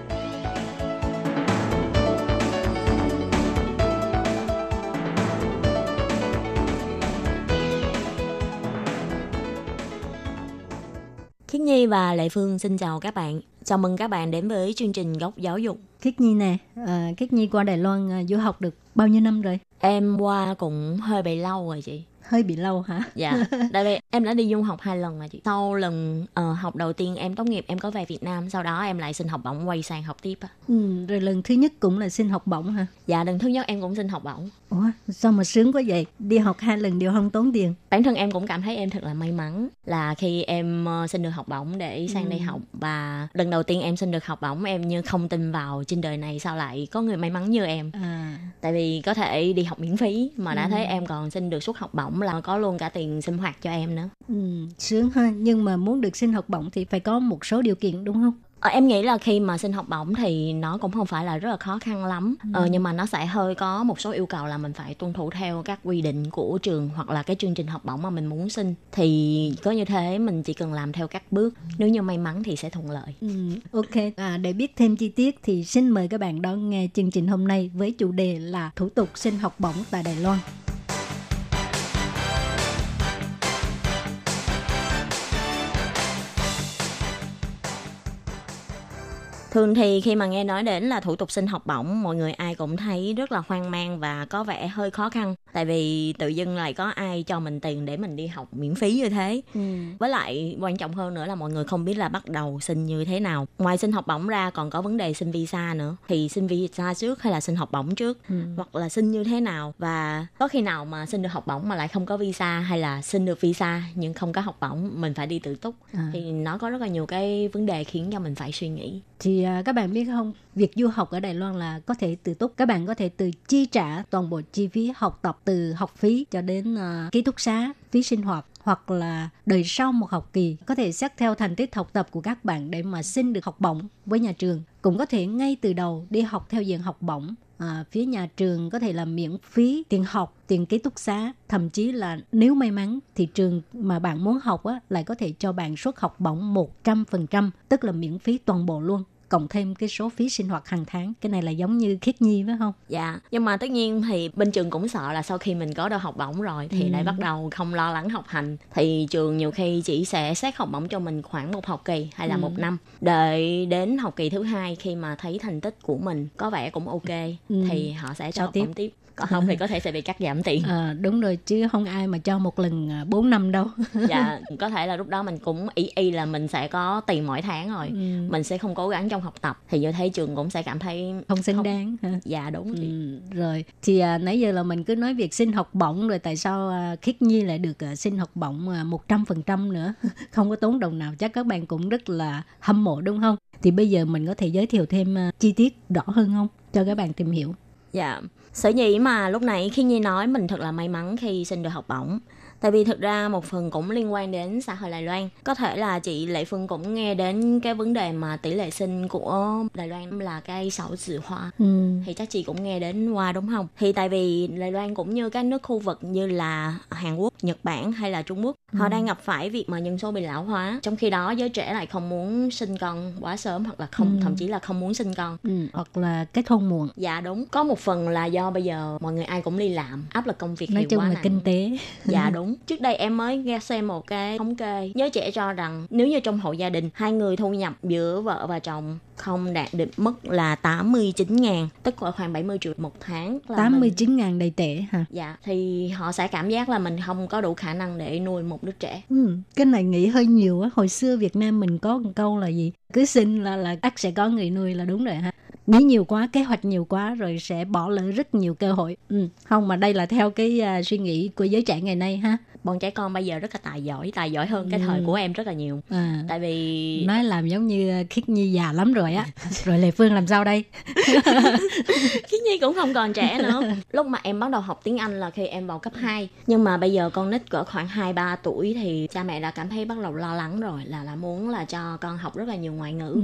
[SPEAKER 8] Nhi và Lệ Phương xin chào các bạn. Chào mừng các bạn đến với chương trình Góc Giáo dục.
[SPEAKER 2] Khiết Nhi nè, à, Khiết Nhi qua Đài Loan à, du học được bao nhiêu năm rồi?
[SPEAKER 8] Em qua cũng hơi bị lâu rồi chị.
[SPEAKER 2] Hơi bị lâu hả?
[SPEAKER 8] Dạ, tại vì em đã đi du học hai lần rồi chị. Sau lần uh, học đầu tiên em tốt nghiệp em có về Việt Nam, sau đó em lại xin học bổng quay sang học tiếp. á.
[SPEAKER 2] Ừ, rồi lần thứ nhất cũng là xin học bổng hả?
[SPEAKER 8] Dạ, lần thứ nhất em cũng xin học bổng.
[SPEAKER 2] Ủa, sao mà sướng quá vậy? Đi học hai lần đều không tốn tiền.
[SPEAKER 8] Bản thân em cũng cảm thấy em thật là may mắn là khi em ờ, xin được học bổng để sang
[SPEAKER 2] Ừ.
[SPEAKER 8] đây học và lần đầu tiên em xin được học bổng em như không tin vào trên đời này sao lại có người may mắn như em.
[SPEAKER 2] À,
[SPEAKER 8] tại vì có thể đi học miễn phí mà đã
[SPEAKER 2] Ừ.
[SPEAKER 8] thấy em còn xin được suất học bổng là có luôn cả tiền sinh hoạt cho em nữa
[SPEAKER 2] ừ, sướng ha. Nhưng mà muốn được xin học bổng thì phải có một số điều kiện đúng không?
[SPEAKER 8] Ờ, em nghĩ là khi mà xin học bổng thì nó cũng không phải là rất là khó khăn lắm. Ờ, nhưng mà nó sẽ hơi có một số yêu cầu là mình phải tuân thủ theo các quy định của trường hoặc là cái chương trình học bổng mà mình muốn xin. Thì có như thế mình chỉ cần làm theo các bước. Nếu như may mắn thì sẽ thuận lợi.
[SPEAKER 2] Ừ, ok. À, để biết thêm chi tiết thì xin mời các bạn đón nghe chương trình hôm nay với chủ đề là thủ tục xin học bổng tại Đài Loan.
[SPEAKER 8] Thường thì khi mà nghe nói đến là thủ tục xin học bổng, mọi người ai cũng thấy rất là hoang mang và có vẻ hơi khó khăn. Tại vì tự dưng lại có ai cho mình tiền để mình đi học miễn phí như thế.
[SPEAKER 2] Ừ.
[SPEAKER 8] Với lại quan trọng hơn nữa là mọi người không biết là bắt đầu xin như thế nào. Ngoài xin học bổng ra còn có vấn đề xin visa nữa. Thì xin visa trước hay là xin học bổng trước?
[SPEAKER 2] Ừ.
[SPEAKER 8] Hoặc là xin như thế nào? Và có khi nào mà xin được học bổng mà lại không có visa hay là xin được visa nhưng không có học bổng mình phải đi tự túc.
[SPEAKER 2] À.
[SPEAKER 8] Thì nó có rất là nhiều cái vấn đề khiến cho mình phải suy nghĩ.
[SPEAKER 2] Thì À, các bạn biết không, việc du học ở Đài Loan là có thể tự túc. Các bạn có thể tự chi trả toàn bộ chi phí học tập từ học phí cho đến uh, ký túc xá, phí sinh hoạt hoặc là đời sau một học kỳ. Có thể xét theo thành tích học tập của các bạn để mà xin được học bổng với nhà trường. Cũng có thể ngay từ đầu đi học theo diện học bổng. À, phía nhà trường có thể là miễn phí tiền học tiền ký túc xá. Thậm chí là nếu may mắn thì trường mà bạn muốn học á, lại có thể cho bạn suất học bổng 100% tức là miễn phí toàn bộ luôn cộng thêm cái số phí sinh hoạt hàng tháng cái này là giống như khiết nhi phải không
[SPEAKER 8] Dạ, nhưng mà tất nhiên thì bên trường cũng sợ là sau khi mình có được học bổng rồi thì
[SPEAKER 2] Ừ.
[SPEAKER 8] lại bắt đầu không lo lắng học hành. Thì trường nhiều khi chỉ sẽ xét học bổng cho mình khoảng một học kỳ hay là
[SPEAKER 2] Ừ.
[SPEAKER 8] một năm. Đợi đến học kỳ thứ hai khi mà thấy thành tích của mình có vẻ cũng ok
[SPEAKER 2] Ừ.
[SPEAKER 8] thì họ sẽ cho
[SPEAKER 2] Cho
[SPEAKER 8] học
[SPEAKER 2] tiếp.
[SPEAKER 8] bổng tiếp. Còn không thì có thể sẽ bị cắt giảm tiền.
[SPEAKER 2] à, đúng rồi chứ không ai mà cho một lần à, 4 năm đâu
[SPEAKER 8] dạ, có thể là lúc đó mình cũng ý y là mình sẽ có tiền mỗi tháng rồi.
[SPEAKER 2] Ừ.
[SPEAKER 8] Mình sẽ không cố gắng trong học tập thì như thế trường cũng sẽ cảm thấy
[SPEAKER 2] không xứng
[SPEAKER 8] Không.
[SPEAKER 2] đáng ha
[SPEAKER 8] dạ đúng chị.
[SPEAKER 2] Ừ, rồi thì à, nãy giờ là mình cứ nói việc xin học bổng rồi tại sao à, khiết nhi lại được à, xin học bổng à, một trăm phần trăm nữa không có tốn đồng nào chắc các bạn cũng rất là hâm mộ đúng không thì bây giờ mình có thể giới thiệu thêm à, chi tiết rõ hơn không cho các bạn tìm hiểu
[SPEAKER 8] Dạ, sở dĩ mà lúc nãy khi Nhi nói mình thật là may mắn khi xin được học bổng. Tại vì thực ra một phần cũng liên quan đến xã hội Đài Loan. Có thể là chị Lệ Phương cũng nghe đến cái vấn đề mà tỷ lệ sinh của Đài Loan là cái sáu chữ hoa.
[SPEAKER 2] ừ.
[SPEAKER 8] Thì chắc chị cũng nghe đến qua đúng không? Thì tại vì Đài Loan cũng như các nước khu vực như là Hàn Quốc, Nhật Bản hay là Trung Quốc, họ đang gặp phải việc mà nhân số bị lão hóa. Trong khi đó giới trẻ lại không muốn sinh con quá sớm hoặc là không
[SPEAKER 2] Ừ.
[SPEAKER 8] thậm chí là không muốn sinh con.
[SPEAKER 2] Ừ, hoặc là kết hôn muộn
[SPEAKER 8] Dạ đúng, có một phần là do bây giờ mọi người ai cũng đi làm, áp lực công việc
[SPEAKER 2] nói chung
[SPEAKER 8] quá
[SPEAKER 2] là
[SPEAKER 8] nặng.
[SPEAKER 2] kinh tế
[SPEAKER 8] Dạ đúng, Trước đây em mới nghe xem một cái thống kê, nhớ trẻ cho rằng nếu như trong hộ gia đình hai người thu nhập giữa vợ và chồng không đạt được mức là 89 ngàn, tức là khoảng 70 triệu một tháng. Là
[SPEAKER 2] 89 mình... ngàn đầy tệ hả?
[SPEAKER 8] Dạ, thì họ sẽ cảm giác là mình không có đủ khả năng để nuôi một đứa trẻ.
[SPEAKER 2] Ừ, cái này nghĩ hơi nhiều á. Hồi xưa Việt Nam mình có một câu là gì? Cứ sinh là là ắt sẽ có người nuôi là đúng rồi ha nghĩ nhiều quá kế hoạch nhiều quá rồi sẽ bỏ lỡ rất nhiều cơ hội ừ. không mà đây là theo cái uh, suy nghĩ của giới trẻ ngày nay ha
[SPEAKER 8] bọn trẻ con bây giờ rất là tài giỏi tài giỏi hơn cái thời ừ. của em rất là nhiều. À, tại vì
[SPEAKER 2] nói làm giống như khiết nhi già lắm rồi á. Rồi lệ phương làm sao đây?
[SPEAKER 8] Khiết nhi cũng không còn trẻ nữa. Lúc mà em bắt đầu học tiếng anh là khi em vào cấp 2 nhưng mà bây giờ con nít cỡ khoảng hai ba tuổi thì cha mẹ đã cảm thấy bắt đầu lo lắng rồi là là muốn là cho con học rất là nhiều ngoại ngữ. Ừ.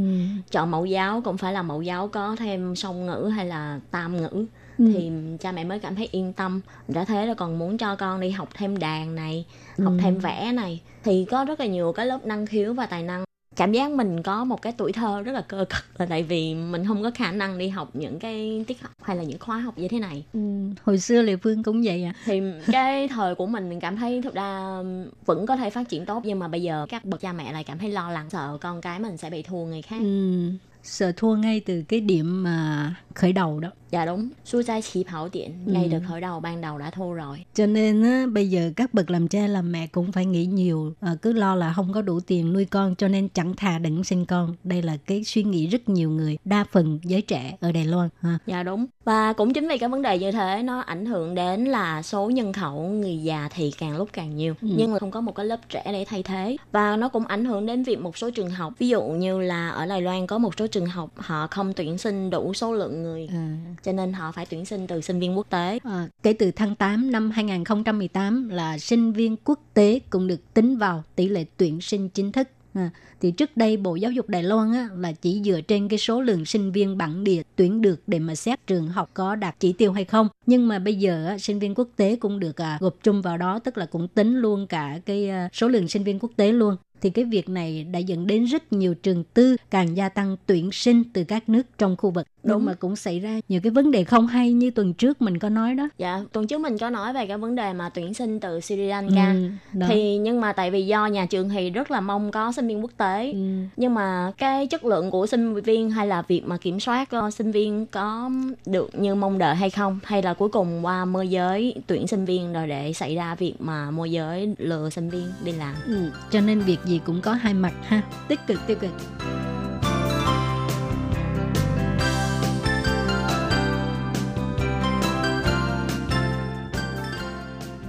[SPEAKER 8] chọn mẫu giáo cũng phải là mẫu giáo có thêm song ngữ hay là tam ngữ ừ. thì cha mẹ mới cảm thấy yên tâm. Đã thế là còn muốn cho con đi học thêm đàn này học ừ. thêm vẽ này. Thì có rất là nhiều cái lớp năng khiếu và tài năng. Cảm giác mình có một cái tuổi thơ rất là cơ cực là tại vì mình không có khả năng đi học những cái tiết học hay là những khóa học như thế này.
[SPEAKER 2] Ừ, hồi xưa lệ phương cũng vậy à
[SPEAKER 8] thì cái thời của mình mình cảm thấy thực ra vẫn có thể phát triển tốt nhưng mà bây giờ các bậc cha mẹ lại cảm thấy lo lắng sợ con cái mình sẽ bị thua người khác.
[SPEAKER 2] Ừ, sợ thua ngay từ cái điểm mà khởi đầu đó
[SPEAKER 8] Dạ đúng, su tại chỉ phảo điện, ngay ừ. từ khởi đầu ban đầu đã thua rồi.
[SPEAKER 2] Cho nên á, bây giờ các bậc làm cha làm mẹ cũng phải nghĩ nhiều, à, cứ lo là không có đủ tiền nuôi con cho nên chẳng thà đừng sinh con. Đây là cái suy nghĩ rất nhiều người, đa phần giới trẻ ở Đài Loan. Ha.
[SPEAKER 8] Dạ đúng. Và cũng chính vì cái vấn đề như thế nó ảnh hưởng đến là số nhân khẩu người già thì càng lúc càng nhiều, ừ. nhưng mà không có một cái lớp trẻ để thay thế. Và nó cũng ảnh hưởng đến việc một số trường học, ví dụ như là ở Đài Loan có một số trường học họ không tuyển sinh đủ số lượng người. À cho nên họ phải tuyển sinh từ sinh viên quốc tế.
[SPEAKER 2] À, kể từ tháng 8 năm 2018 là sinh viên quốc tế cũng được tính vào tỷ lệ tuyển sinh chính thức. À, thì trước đây Bộ Giáo dục Đài Loan á, là chỉ dựa trên cái số lượng sinh viên bản địa tuyển được để mà xét trường học có đạt chỉ tiêu hay không. Nhưng mà bây giờ á, sinh viên quốc tế cũng được à, gộp chung vào đó, tức là cũng tính luôn cả cái à, số lượng sinh viên quốc tế luôn thì cái việc này đã dẫn đến rất nhiều trường tư càng gia tăng tuyển sinh từ các nước trong khu vực. Đúng mà cũng xảy ra nhiều cái vấn đề không hay như tuần trước mình có nói đó.
[SPEAKER 8] Dạ, tuần trước mình có nói về cái vấn đề mà tuyển sinh từ Sri Lanka. Ừ, thì nhưng mà tại vì do nhà trường thì rất là mong có sinh viên quốc tế. Ừ. Nhưng mà cái chất lượng của sinh viên hay là việc mà kiểm soát uh, sinh viên có được như mong đợi hay không hay là cuối cùng qua môi giới tuyển sinh viên rồi để xảy ra việc mà môi giới lừa sinh viên đi làm.
[SPEAKER 2] Ừ. Cho nên việc gì cũng có hai mặt ha. Tích cực, tiêu cực.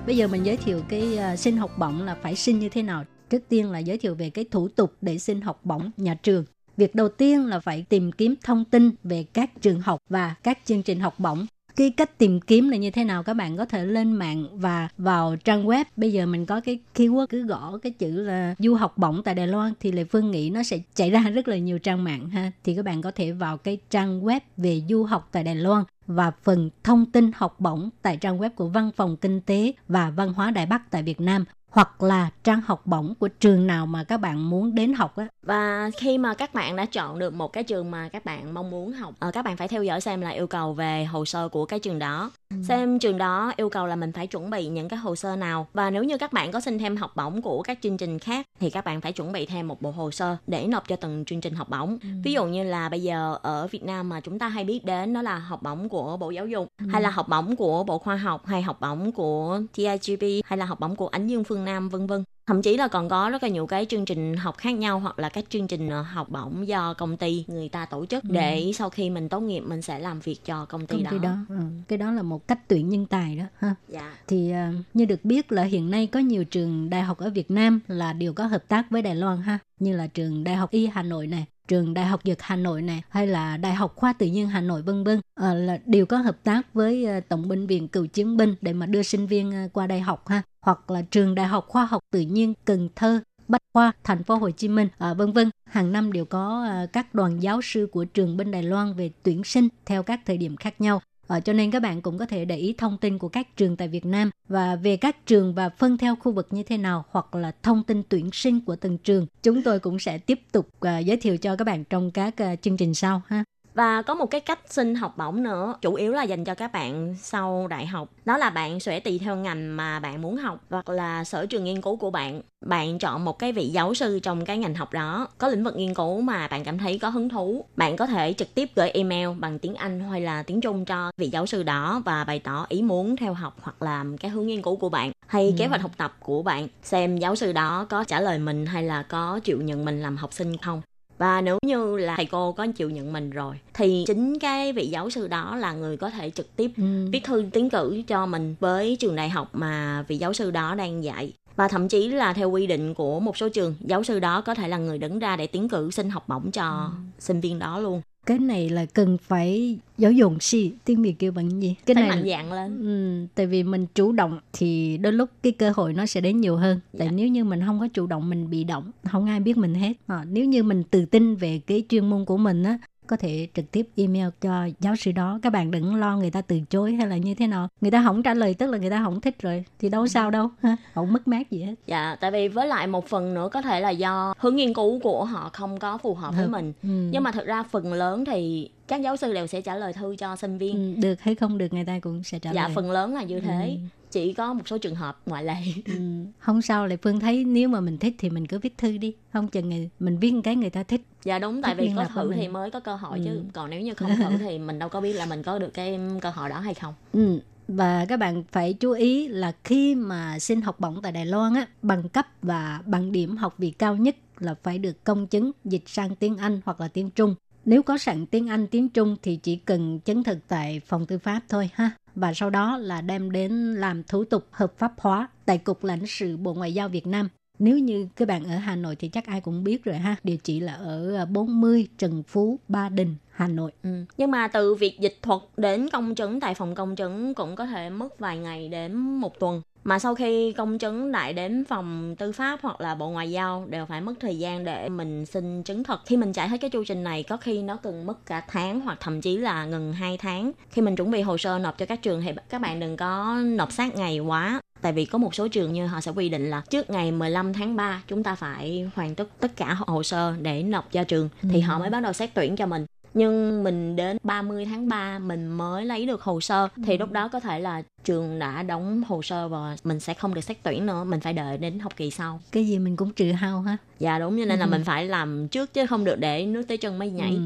[SPEAKER 2] Bây giờ mình giới thiệu cái à, xin học bổng là phải xin như thế nào. Trước tiên là giới thiệu về cái thủ tục để xin học bổng nhà trường. Việc đầu tiên là phải tìm kiếm thông tin về các trường học và các chương trình học bổng cái cách tìm kiếm là như thế nào? Các bạn có thể lên mạng và vào trang web. Bây giờ mình có cái keyword cứ gõ cái chữ là du học bổng tại Đài Loan thì Lệ Phương nghĩ nó sẽ chạy ra rất là nhiều trang mạng ha. Thì các bạn có thể vào cái trang web về du học tại Đài Loan và phần thông tin học bổng tại trang web của Văn phòng Kinh tế và Văn hóa Đài Bắc tại Việt Nam hoặc là trang học bổng của trường nào mà các bạn muốn đến học á.
[SPEAKER 8] Và khi mà các bạn đã chọn được một cái trường mà các bạn mong muốn học, uh, các bạn phải theo dõi xem là yêu cầu về hồ sơ của cái trường đó. Ừ. Xem trường đó yêu cầu là mình phải chuẩn bị những cái hồ sơ nào và nếu như các bạn có xin thêm học bổng của các chương trình khác thì các bạn phải chuẩn bị thêm một bộ hồ sơ để nộp cho từng chương trình học bổng. Ừ. Ví dụ như là bây giờ ở Việt Nam mà chúng ta hay biết đến đó là học bổng của Bộ Giáo dục ừ. hay là học bổng của Bộ Khoa học hay học bổng của TIGP hay là học bổng của Ánh Dương Phương Nam vân vân thậm chí là còn có rất là nhiều cái chương trình học khác nhau hoặc là các chương trình ờ, học bổng do công ty người ta tổ chức ừ. để sau khi mình tốt nghiệp mình sẽ làm việc cho công ty công
[SPEAKER 2] đó,
[SPEAKER 8] ty
[SPEAKER 2] đó. Ừ. cái đó là một cách tuyển nhân tài đó ha dạ. thì uh, như được biết là hiện nay có nhiều trường đại học ở Việt Nam là đều có hợp tác với Đài Loan ha như là trường Đại học Y Hà Nội này trường Đại học Dược Hà Nội này hay là Đại học Khoa Tự nhiên Hà Nội vân vân à, là đều có hợp tác với Tổng bệnh viện Cựu chiến binh để mà đưa sinh viên qua đại học ha hoặc là trường Đại học Khoa học Tự nhiên Cần Thơ Bách Khoa, thành phố Hồ Chí Minh, à, vân vân. Hàng năm đều có à, các đoàn giáo sư của trường bên Đài Loan về tuyển sinh theo các thời điểm khác nhau. À, cho nên các bạn cũng có thể để ý thông tin của các trường tại Việt Nam và về các trường và phân theo khu vực như thế nào hoặc là thông tin tuyển sinh của từng trường. Chúng tôi cũng sẽ tiếp tục à, giới thiệu cho các bạn trong các à, chương trình sau ha.
[SPEAKER 8] Và có một cái cách xin học bổng nữa, chủ yếu là dành cho các bạn sau đại học. Đó là bạn sẽ tùy theo ngành mà bạn muốn học hoặc là sở trường nghiên cứu của bạn. Bạn chọn một cái vị giáo sư trong cái ngành học đó, có lĩnh vực nghiên cứu mà bạn cảm thấy có hứng thú. Bạn có thể trực tiếp gửi email bằng tiếng Anh hay là tiếng Trung cho vị giáo sư đó và bày tỏ ý muốn theo học hoặc làm cái hướng nghiên cứu của bạn hay ừ. kế hoạch học tập của bạn xem giáo sư đó có trả lời mình hay là có chịu nhận mình làm học sinh không và nếu như là thầy cô có chịu nhận mình rồi thì chính cái vị giáo sư đó là người có thể trực tiếp ừ. viết thư tiến cử cho mình với trường đại học mà vị giáo sư đó đang dạy và thậm chí là theo quy định của một số trường giáo sư đó có thể là người đứng ra để tiến cử xin học bổng cho ừ. sinh viên đó luôn
[SPEAKER 2] cái này là cần phải giáo dục si tiếng việt kêu bằng gì? Cái
[SPEAKER 8] phải
[SPEAKER 2] này
[SPEAKER 8] mạnh dạng lên.
[SPEAKER 2] Ừ, tại vì mình chủ động thì đôi lúc cái cơ hội nó sẽ đến nhiều hơn. Dạ. tại nếu như mình không có chủ động mình bị động không ai biết mình hết. À, nếu như mình tự tin về cái chuyên môn của mình á có thể trực tiếp email cho giáo sư đó. Các bạn đừng lo người ta từ chối hay là như thế nào. Người ta không trả lời tức là người ta không thích rồi. Thì đâu sao đâu. Không mất mát gì hết.
[SPEAKER 8] Dạ tại vì với lại một phần nữa có thể là do hướng nghiên cứu của họ không có phù hợp với mình. Ừ. nhưng mà thực ra phần lớn thì các giáo sư đều sẽ trả lời thư cho sinh viên.
[SPEAKER 2] Ừ, được hay không được người ta cũng sẽ trả
[SPEAKER 8] dạ,
[SPEAKER 2] lời.
[SPEAKER 8] dạ phần lớn là như thế. Ừ chỉ có một số trường hợp ngoại lệ.
[SPEAKER 2] Ừ. không sao lại phương thấy nếu mà mình thích thì mình cứ viết thư đi. Không chừng người, mình viết cái người ta thích.
[SPEAKER 8] Dạ đúng tại vì có thử thì mới có cơ hội ừ. chứ. Còn nếu như không thử thì mình đâu có biết là mình có được cái cơ hội đó hay không.
[SPEAKER 2] Ừ và các bạn phải chú ý là khi mà xin học bổng tại Đài Loan á, bằng cấp và bằng điểm học vị cao nhất là phải được công chứng dịch sang tiếng Anh hoặc là tiếng Trung. Nếu có sẵn tiếng Anh, tiếng Trung thì chỉ cần chứng thực tại phòng tư pháp thôi ha và sau đó là đem đến làm thủ tục hợp pháp hóa tại Cục lãnh sự Bộ Ngoại giao Việt Nam. Nếu như các bạn ở Hà Nội thì chắc ai cũng biết rồi ha. Địa chỉ là ở à, 40 Trần Phú, Ba Đình, Hà Nội.
[SPEAKER 8] Ừ. Nhưng mà từ việc dịch thuật đến công chứng tại phòng công chứng cũng có thể mất vài ngày đến một tuần mà sau khi công chứng lại đến phòng tư pháp hoặc là bộ ngoại giao đều phải mất thời gian để mình xin chứng thực. Khi mình chạy hết cái chu trình này có khi nó cần mất cả tháng hoặc thậm chí là gần 2 tháng. Khi mình chuẩn bị hồ sơ nộp cho các trường thì các bạn đừng có nộp sát ngày quá. Tại vì có một số trường như họ sẽ quy định là trước ngày 15 tháng 3 chúng ta phải hoàn tất tất cả hồ sơ để nộp cho trường. Ừ. thì họ mới bắt đầu xét tuyển cho mình nhưng mình đến 30 tháng 3 mình mới lấy được hồ sơ. Thì lúc đó có thể là trường đã đóng hồ sơ và mình sẽ không được xét tuyển nữa. Mình phải đợi đến học kỳ sau.
[SPEAKER 2] Cái gì mình cũng trừ hao ha
[SPEAKER 8] dạ đúng. Cho nên là ừ. mình phải làm trước chứ không được để nước tới chân mới nhảy. Ừ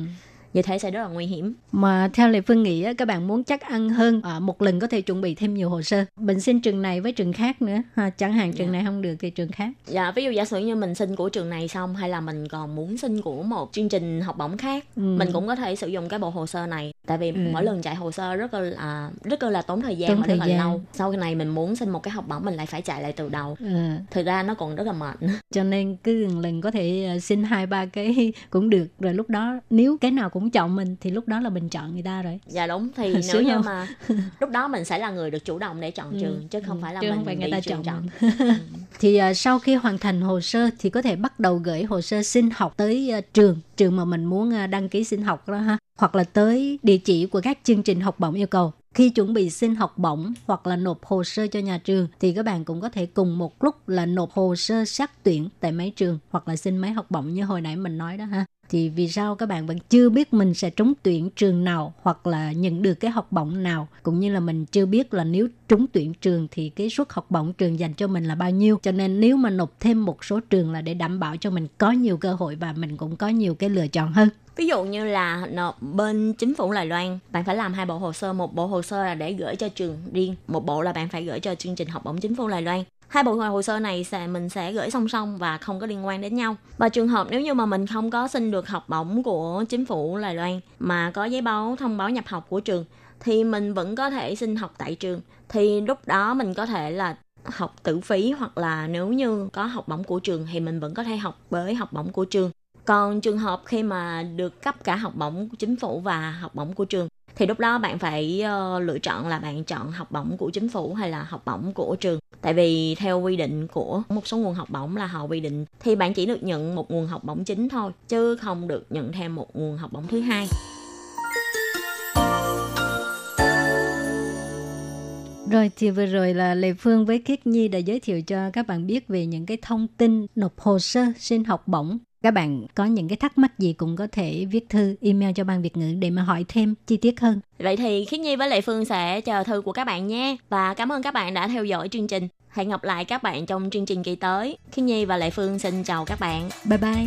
[SPEAKER 8] như thế sẽ rất là nguy hiểm.
[SPEAKER 2] Mà theo lệ phương nghĩ các bạn muốn chắc ăn hơn à, một lần có thể chuẩn bị thêm nhiều hồ sơ. Mình xin trường này với trường khác nữa. Ha, chẳng hạn trường dạ. này không được thì trường khác.
[SPEAKER 8] Dạ ví dụ giả sử như mình xin của trường này xong hay là mình còn muốn xin của một chương trình học bổng khác ừ. mình cũng có thể sử dụng cái bộ hồ sơ này tại vì ừ. mỗi lần chạy hồ sơ rất là rất là tốn thời gian tốn và thời rất là gian. lâu sau cái này mình muốn xin một cái học bổng mình lại phải chạy lại từ đầu ừ. thực ra nó còn rất là mệt
[SPEAKER 2] cho nên cứ lần có thể à, xin hai ba cái cũng được rồi lúc đó nếu cái nào cũng cũng chọn mình thì lúc đó là mình chọn người ta rồi
[SPEAKER 8] dạ đúng thì nếu như mà lúc đó mình sẽ là người được chủ động để chọn ừ. trường chứ không ừ. phải là chứ mình không phải người ta chọn, chọn.
[SPEAKER 2] thì uh, sau khi hoàn thành hồ sơ thì có thể bắt đầu gửi hồ sơ xin học tới uh, trường trường mà mình muốn ờ, đăng ký xin học đó ha, hoặc là tới địa chỉ của các chương trình học bổng yêu cầu. Khi chuẩn bị xin học bổng hoặc là nộp hồ sơ cho nhà trường, thì các bạn cũng có thể cùng một lúc là nộp hồ sơ xét tuyển tại mấy trường hoặc là xin mấy học bổng như hồi nãy mình nói đó ha thì vì sao các bạn vẫn chưa biết mình sẽ trúng tuyển trường nào hoặc là nhận được cái học bổng nào? Cũng như là mình chưa biết là nếu trúng tuyển trường thì cái suất học bổng trường dành cho mình là bao nhiêu. Cho nên nếu mà nộp thêm một số trường là để đảm bảo cho mình có nhiều cơ hội và mình cũng có nhiều cái lựa chọn hơn.
[SPEAKER 8] Ví dụ như là nộp bên chính phủ Đài Loan, bạn phải làm hai bộ hồ sơ. Một bộ hồ sơ là để gửi cho trường riêng, một bộ là bạn phải gửi cho chương trình học bổng chính phủ Đài Loan hai bộ hồ sơ này sẽ, mình sẽ gửi song song và không có liên quan đến nhau. Và trường hợp nếu như mà mình không có xin được học bổng của chính phủ Đài Loan mà có giấy báo thông báo nhập học của trường, thì mình vẫn có thể xin học tại trường. Thì lúc đó mình có thể là học tự phí hoặc là nếu như có học bổng của trường thì mình vẫn có thể học với học bổng của trường. Còn trường hợp khi mà được cấp cả học bổng chính phủ và học bổng của trường thì lúc đó bạn phải uh, lựa chọn là bạn chọn học bổng của chính phủ hay là học bổng của trường? Tại vì theo quy định của một số nguồn học bổng là họ quy định thì bạn chỉ được nhận một nguồn học bổng chính thôi chứ không được nhận thêm một nguồn học bổng thứ hai.
[SPEAKER 2] Rồi thì vừa rồi là Lê Phương với Khiết Nhi đã giới thiệu cho các bạn biết về những cái thông tin nộp hồ sơ xin học bổng.
[SPEAKER 5] Các bạn có những cái thắc mắc gì cũng có thể viết thư email cho ban Việt ngữ để mà hỏi thêm chi tiết hơn.
[SPEAKER 8] Vậy thì Khiết Nhi với Lệ Phương sẽ chờ thư của các bạn nha. Và cảm ơn các bạn đã theo dõi chương trình. Hẹn gặp lại các bạn trong chương trình kỳ tới. Khiết Nhi và Lệ Phương xin chào các bạn.
[SPEAKER 5] Bye bye.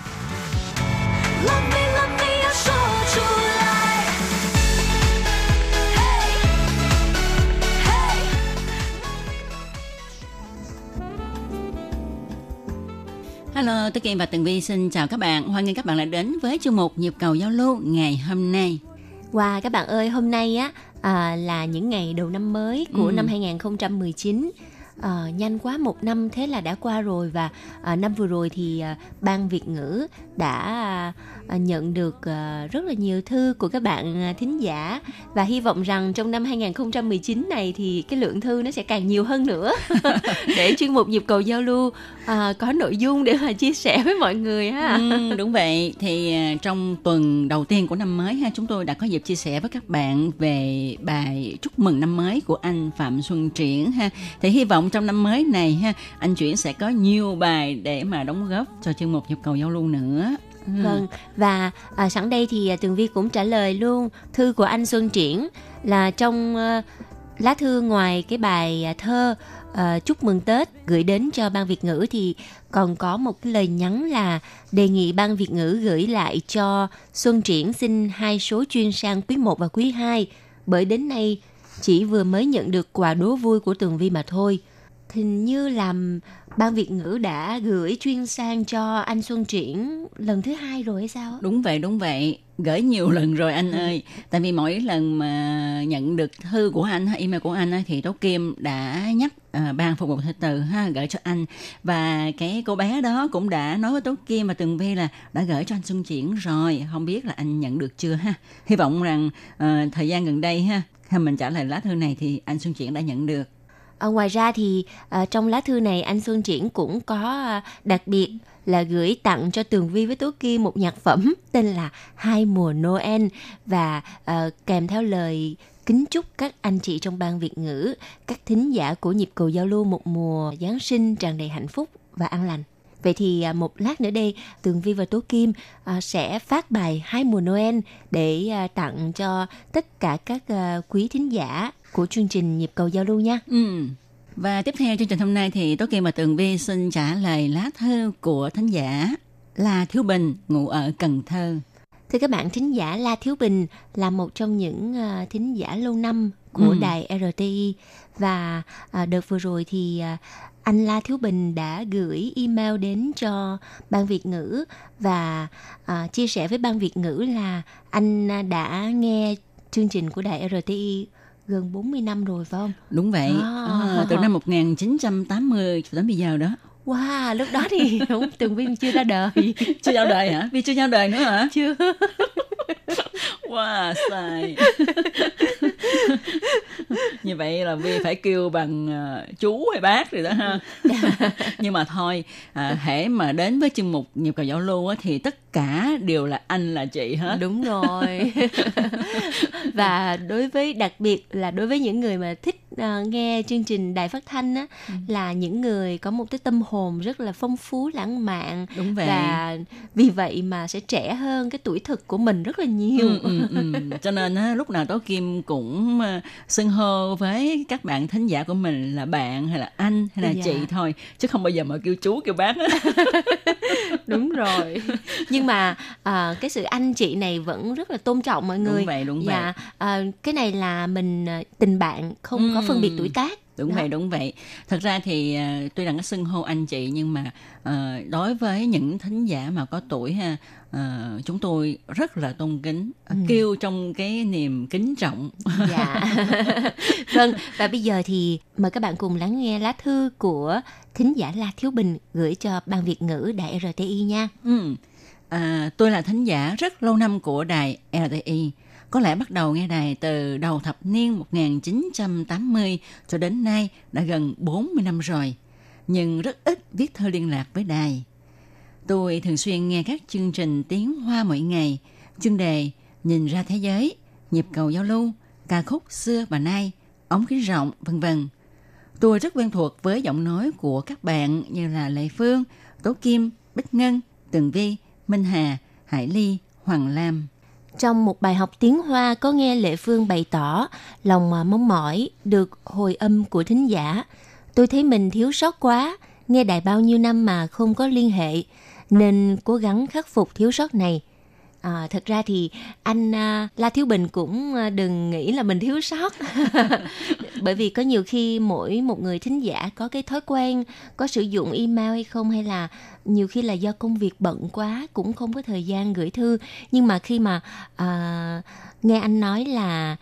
[SPEAKER 1] Hello, tôi Kim và Tường Vi xin chào các bạn. Hoan nghênh các bạn đã đến với chương mục Nhịp cầu giao lưu ngày hôm nay.
[SPEAKER 9] Wow, các bạn ơi, hôm nay á à, là những ngày đầu năm mới của
[SPEAKER 1] Ừ.
[SPEAKER 9] năm 2019. À, nhanh quá một năm thế là đã qua rồi và à, năm vừa rồi thì à, ban Việt ngữ đã à, nhận được à, rất là nhiều thư của các bạn à, thính giả và hy vọng rằng trong năm 2019 này thì cái lượng thư nó sẽ càng nhiều hơn nữa để chuyên mục nhịp cầu giao lưu à, có nội dung để mà chia sẻ với mọi người ha.
[SPEAKER 1] Ừ, đúng vậy. Thì trong tuần đầu tiên của năm mới ha, chúng tôi đã có dịp chia sẻ với các bạn về bài chúc mừng năm mới của anh Phạm Xuân Triển ha. Thì hy vọng trong năm mới này ha, anh chuyển sẽ có nhiều bài để mà đóng góp cho chương mục nhập cầu giao lưu nữa. Ừ.
[SPEAKER 9] Vâng, và à, sẵn đây thì à, Tường Vi cũng trả lời luôn thư của anh Xuân Triển là trong à, lá thư ngoài cái bài à, thơ à, chúc mừng Tết gửi đến cho ban Việt ngữ thì còn có một cái lời nhắn là đề nghị ban Việt ngữ gửi lại cho Xuân Triển xin hai số chuyên sang quý 1 và quý 2 bởi đến nay chỉ vừa mới nhận được quà đố vui của Tường Vi mà thôi. Hình như làm ban Việt ngữ đã gửi chuyên sang cho anh Xuân Triển lần thứ hai rồi hay sao?
[SPEAKER 1] Đúng vậy, đúng vậy. Gửi nhiều lần rồi anh ơi. Tại vì mỗi lần mà nhận được thư của anh, email của anh thì Tố Kim đã nhắc à, ban phục vụ thư từ ha gửi cho anh và cái cô bé đó cũng đã nói với Tố Kim và Tường Vi là đã gửi cho anh Xuân Triển rồi không biết là anh nhận được chưa ha hy vọng rằng uh, thời gian gần đây ha khi mình trả lời lá thư này thì anh Xuân Triển đã nhận được
[SPEAKER 9] À, ngoài ra thì à, trong lá thư này anh Xuân Triển cũng có à, đặc biệt là gửi tặng cho Tường Vi với Tố Kim một nhạc phẩm tên là Hai mùa Noel và à, kèm theo lời kính chúc các anh chị trong ban Việt ngữ, các thính giả của nhịp cầu giao lưu một mùa Giáng sinh tràn đầy hạnh phúc và an lành. Vậy thì à, một lát nữa đây, Tường Vi và Tố Kim à, sẽ phát bài Hai mùa Noel để à, tặng cho tất cả các à, quý thính giả của chương trình nhịp cầu giao lưu nha.
[SPEAKER 1] ừ. và tiếp theo chương trình hôm nay thì Tố Kim và Tường Vi xin trả lời lá thư của thính giả là Thiếu Bình ngụ ở Cần Thơ
[SPEAKER 9] Thưa các bạn, thính giả La Thiếu Bình là một trong những uh, thính giả lâu năm của
[SPEAKER 1] Ừ.
[SPEAKER 9] đài RTI và uh, đợt vừa rồi thì uh, anh La Thiếu Bình đã gửi email đến cho ban Việt ngữ và uh, chia sẻ với ban Việt ngữ là anh đã nghe chương trình của đài RTI gần 40 năm rồi phải không?
[SPEAKER 1] Đúng vậy,
[SPEAKER 9] À.
[SPEAKER 1] à, từ năm 1980 cho đến bây giờ đó.
[SPEAKER 9] Wow, lúc đó thì đúng, Tường Vi chưa ra đời.
[SPEAKER 1] Chưa giao đời hả? Vi chưa giao đời nữa hả?
[SPEAKER 9] Chưa.
[SPEAKER 1] Wow, sai. Như vậy là Vi phải kêu bằng ờ, chú hay bác rồi đó ha. Nhưng mà thôi, à, hễ mà đến với chương mục nhịp cầu giao lưu á, thì tất cả đều là anh là chị hết.
[SPEAKER 9] Đúng rồi. và đối với đặc biệt là đối với những người mà thích uh, nghe chương trình đài phát thanh á ừ. là những người có một cái tâm hồn rất là phong phú lãng mạn
[SPEAKER 1] đúng vậy
[SPEAKER 9] và vì vậy mà sẽ trẻ hơn cái tuổi thực của mình rất là nhiều
[SPEAKER 1] ừ, ừ, ừ. cho nên á, lúc nào tố kim cũng uh, xưng hô với các bạn thính giả của mình là bạn hay là anh hay là dạ. chị thôi chứ không bao giờ mà kêu chú kêu bác
[SPEAKER 9] đúng rồi nhưng mà uh, cái sự anh chị này vẫn rất là tôn trọng mọi người
[SPEAKER 1] đúng vậy đúng
[SPEAKER 9] dạ, vậy uh, cái này là mình tình bạn không ừ. có phân biệt tuổi tác
[SPEAKER 1] đúng đó. vậy đúng vậy thật ra thì uh, tuy rằng cái xưng hô anh chị nhưng mà uh, đối với những thính giả mà có tuổi ha uh, chúng tôi rất là tôn kính ừ. kêu trong cái niềm kính trọng
[SPEAKER 9] dạ vâng và bây giờ thì mời các bạn cùng lắng nghe lá thư của thính giả La Thiếu Bình gửi cho ban Việt ngữ Đài RTI nha.
[SPEAKER 1] Ừ. À, tôi là thính giả rất lâu năm của đài RTI. Có lẽ bắt đầu nghe đài từ đầu thập niên 1980 cho đến nay đã gần 40 năm rồi. Nhưng rất ít viết thơ liên lạc với đài. Tôi thường xuyên nghe các chương trình tiếng Hoa mỗi ngày, chương đề Nhìn ra thế giới, nhịp cầu giao lưu, ca khúc xưa và nay, ống kính rộng, vân vân. Tôi rất quen thuộc với giọng nói của các bạn như là Lệ Phương, Tố Kim, Bích Ngân, Tường Vi, Minh Hà, Hải Ly, Hoàng Lam.
[SPEAKER 9] Trong một bài học tiếng Hoa có nghe Lệ Phương bày tỏ lòng mong mỏi được hồi âm của thính giả. Tôi thấy mình thiếu sót quá, nghe đài bao nhiêu năm mà không có liên hệ, nên cố gắng khắc phục thiếu sót này. À, thật ra thì anh à, La Thiếu Bình cũng à, đừng nghĩ là mình thiếu sót. Bởi vì có nhiều khi mỗi một người thính giả có cái thói quen có sử dụng email hay không hay là nhiều khi là do công việc bận quá cũng không có thời gian gửi thư. Nhưng mà khi mà à, nghe anh nói là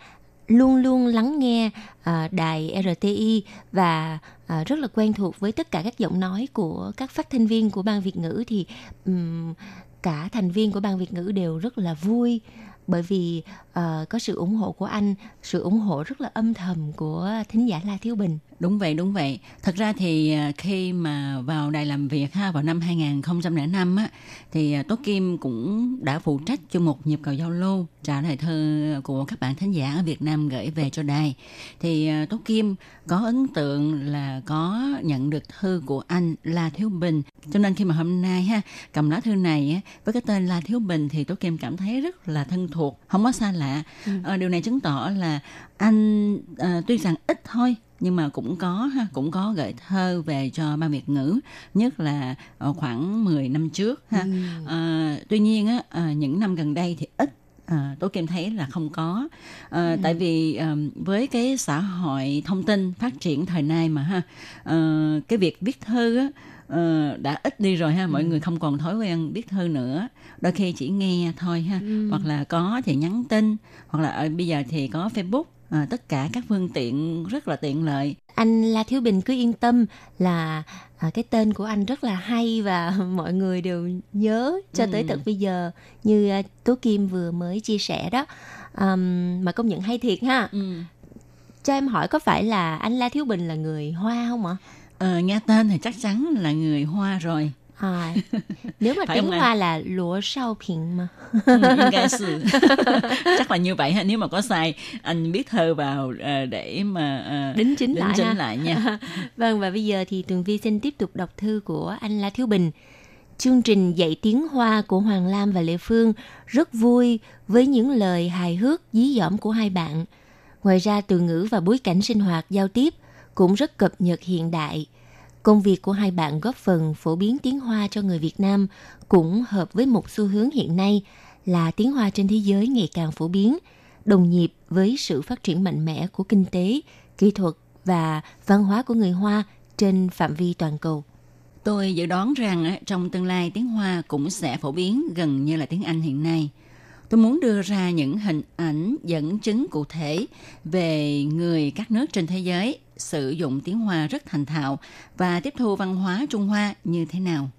[SPEAKER 9] luôn luôn lắng nghe à, đài RTI và à, rất là quen thuộc với tất cả các giọng nói của các phát thanh viên của ban Việt ngữ thì um, cả thành viên của ban Việt ngữ đều rất là vui bởi vì uh, có sự ủng hộ của anh, sự ủng hộ rất là âm thầm của thính giả La Thiếu Bình.
[SPEAKER 1] Đúng vậy, đúng vậy. Thật ra thì ờ, khi mà vào đài làm việc ha vào năm 2005 á thì ờ, Tố Kim cũng đã phụ trách cho một nhịp cầu giao lưu trả lời thơ của các bạn thính giả ở Việt Nam gửi về cho đài. Thì Tố Kim có ấn tượng là có nhận được thư của anh La Thiếu Bình. Cho nên khi mà hôm nay ha cầm lá thư này với cái tên La Thiếu Bình thì Tố Kim cảm thấy rất là thân thuộc, không có xa lạ. Ừ. À, điều này chứng tỏ là anh à, tuy rằng ít thôi nhưng mà cũng có ha cũng có gửi thơ về cho ban Việt ngữ nhất là khoảng 10 năm trước ha ừ. à, tuy nhiên á à, những năm gần đây thì ít à, tôi kim thấy là không có à, ừ. tại vì à, với cái xã hội thông tin phát triển thời nay mà ha à, cái việc viết thư á uh, đã ít đi rồi ha mọi ừ. người không còn thói quen viết thư nữa đôi khi chỉ nghe thôi ha ừ. hoặc là có thì nhắn tin hoặc là bây giờ thì có facebook à, tất cả các phương tiện rất là tiện lợi
[SPEAKER 9] anh La Thiếu Bình cứ yên tâm là à, cái tên của anh rất là hay và mọi người đều nhớ cho ừ. tới tận bây giờ như à, Tố Kim vừa mới chia sẻ đó um, mà công nhận hay thiệt ha ừ. cho em hỏi có phải là anh La Thiếu Bình là người Hoa không ạ?
[SPEAKER 1] Ờ, nghe tên thì chắc chắn là người Hoa rồi.
[SPEAKER 9] À, nếu mà tiếng Hoa là lúa sao phiền mà
[SPEAKER 1] ừ, chắc là như vậy ha nếu mà có sai anh biết thơ vào uh, để mà uh,
[SPEAKER 9] đính chính đính lại
[SPEAKER 1] chính lại nha
[SPEAKER 9] vâng và bây giờ thì tường vi xin tiếp tục đọc thư của anh La Thiếu Bình. Chương trình dạy tiếng Hoa của Hoàng Lam và Lệ Phương rất vui với những lời hài hước dí dỏm của hai bạn. Ngoài ra từ ngữ và bối cảnh sinh hoạt giao tiếp cũng rất cập nhật hiện đại. Công việc của hai bạn góp phần phổ biến tiếng Hoa cho người Việt Nam cũng hợp với một xu hướng hiện nay là tiếng Hoa trên thế giới ngày càng phổ biến, đồng nhịp với sự phát triển mạnh mẽ của kinh tế, kỹ thuật và văn hóa của người Hoa trên phạm vi toàn cầu.
[SPEAKER 1] Tôi dự đoán rằng trong tương lai tiếng Hoa cũng sẽ phổ biến gần như là tiếng Anh hiện nay. Tôi muốn đưa ra những hình ảnh dẫn chứng cụ thể về người các nước trên thế giới sử dụng tiếng Hoa rất thành thạo và tiếp thu văn hóa Trung Hoa như thế nào.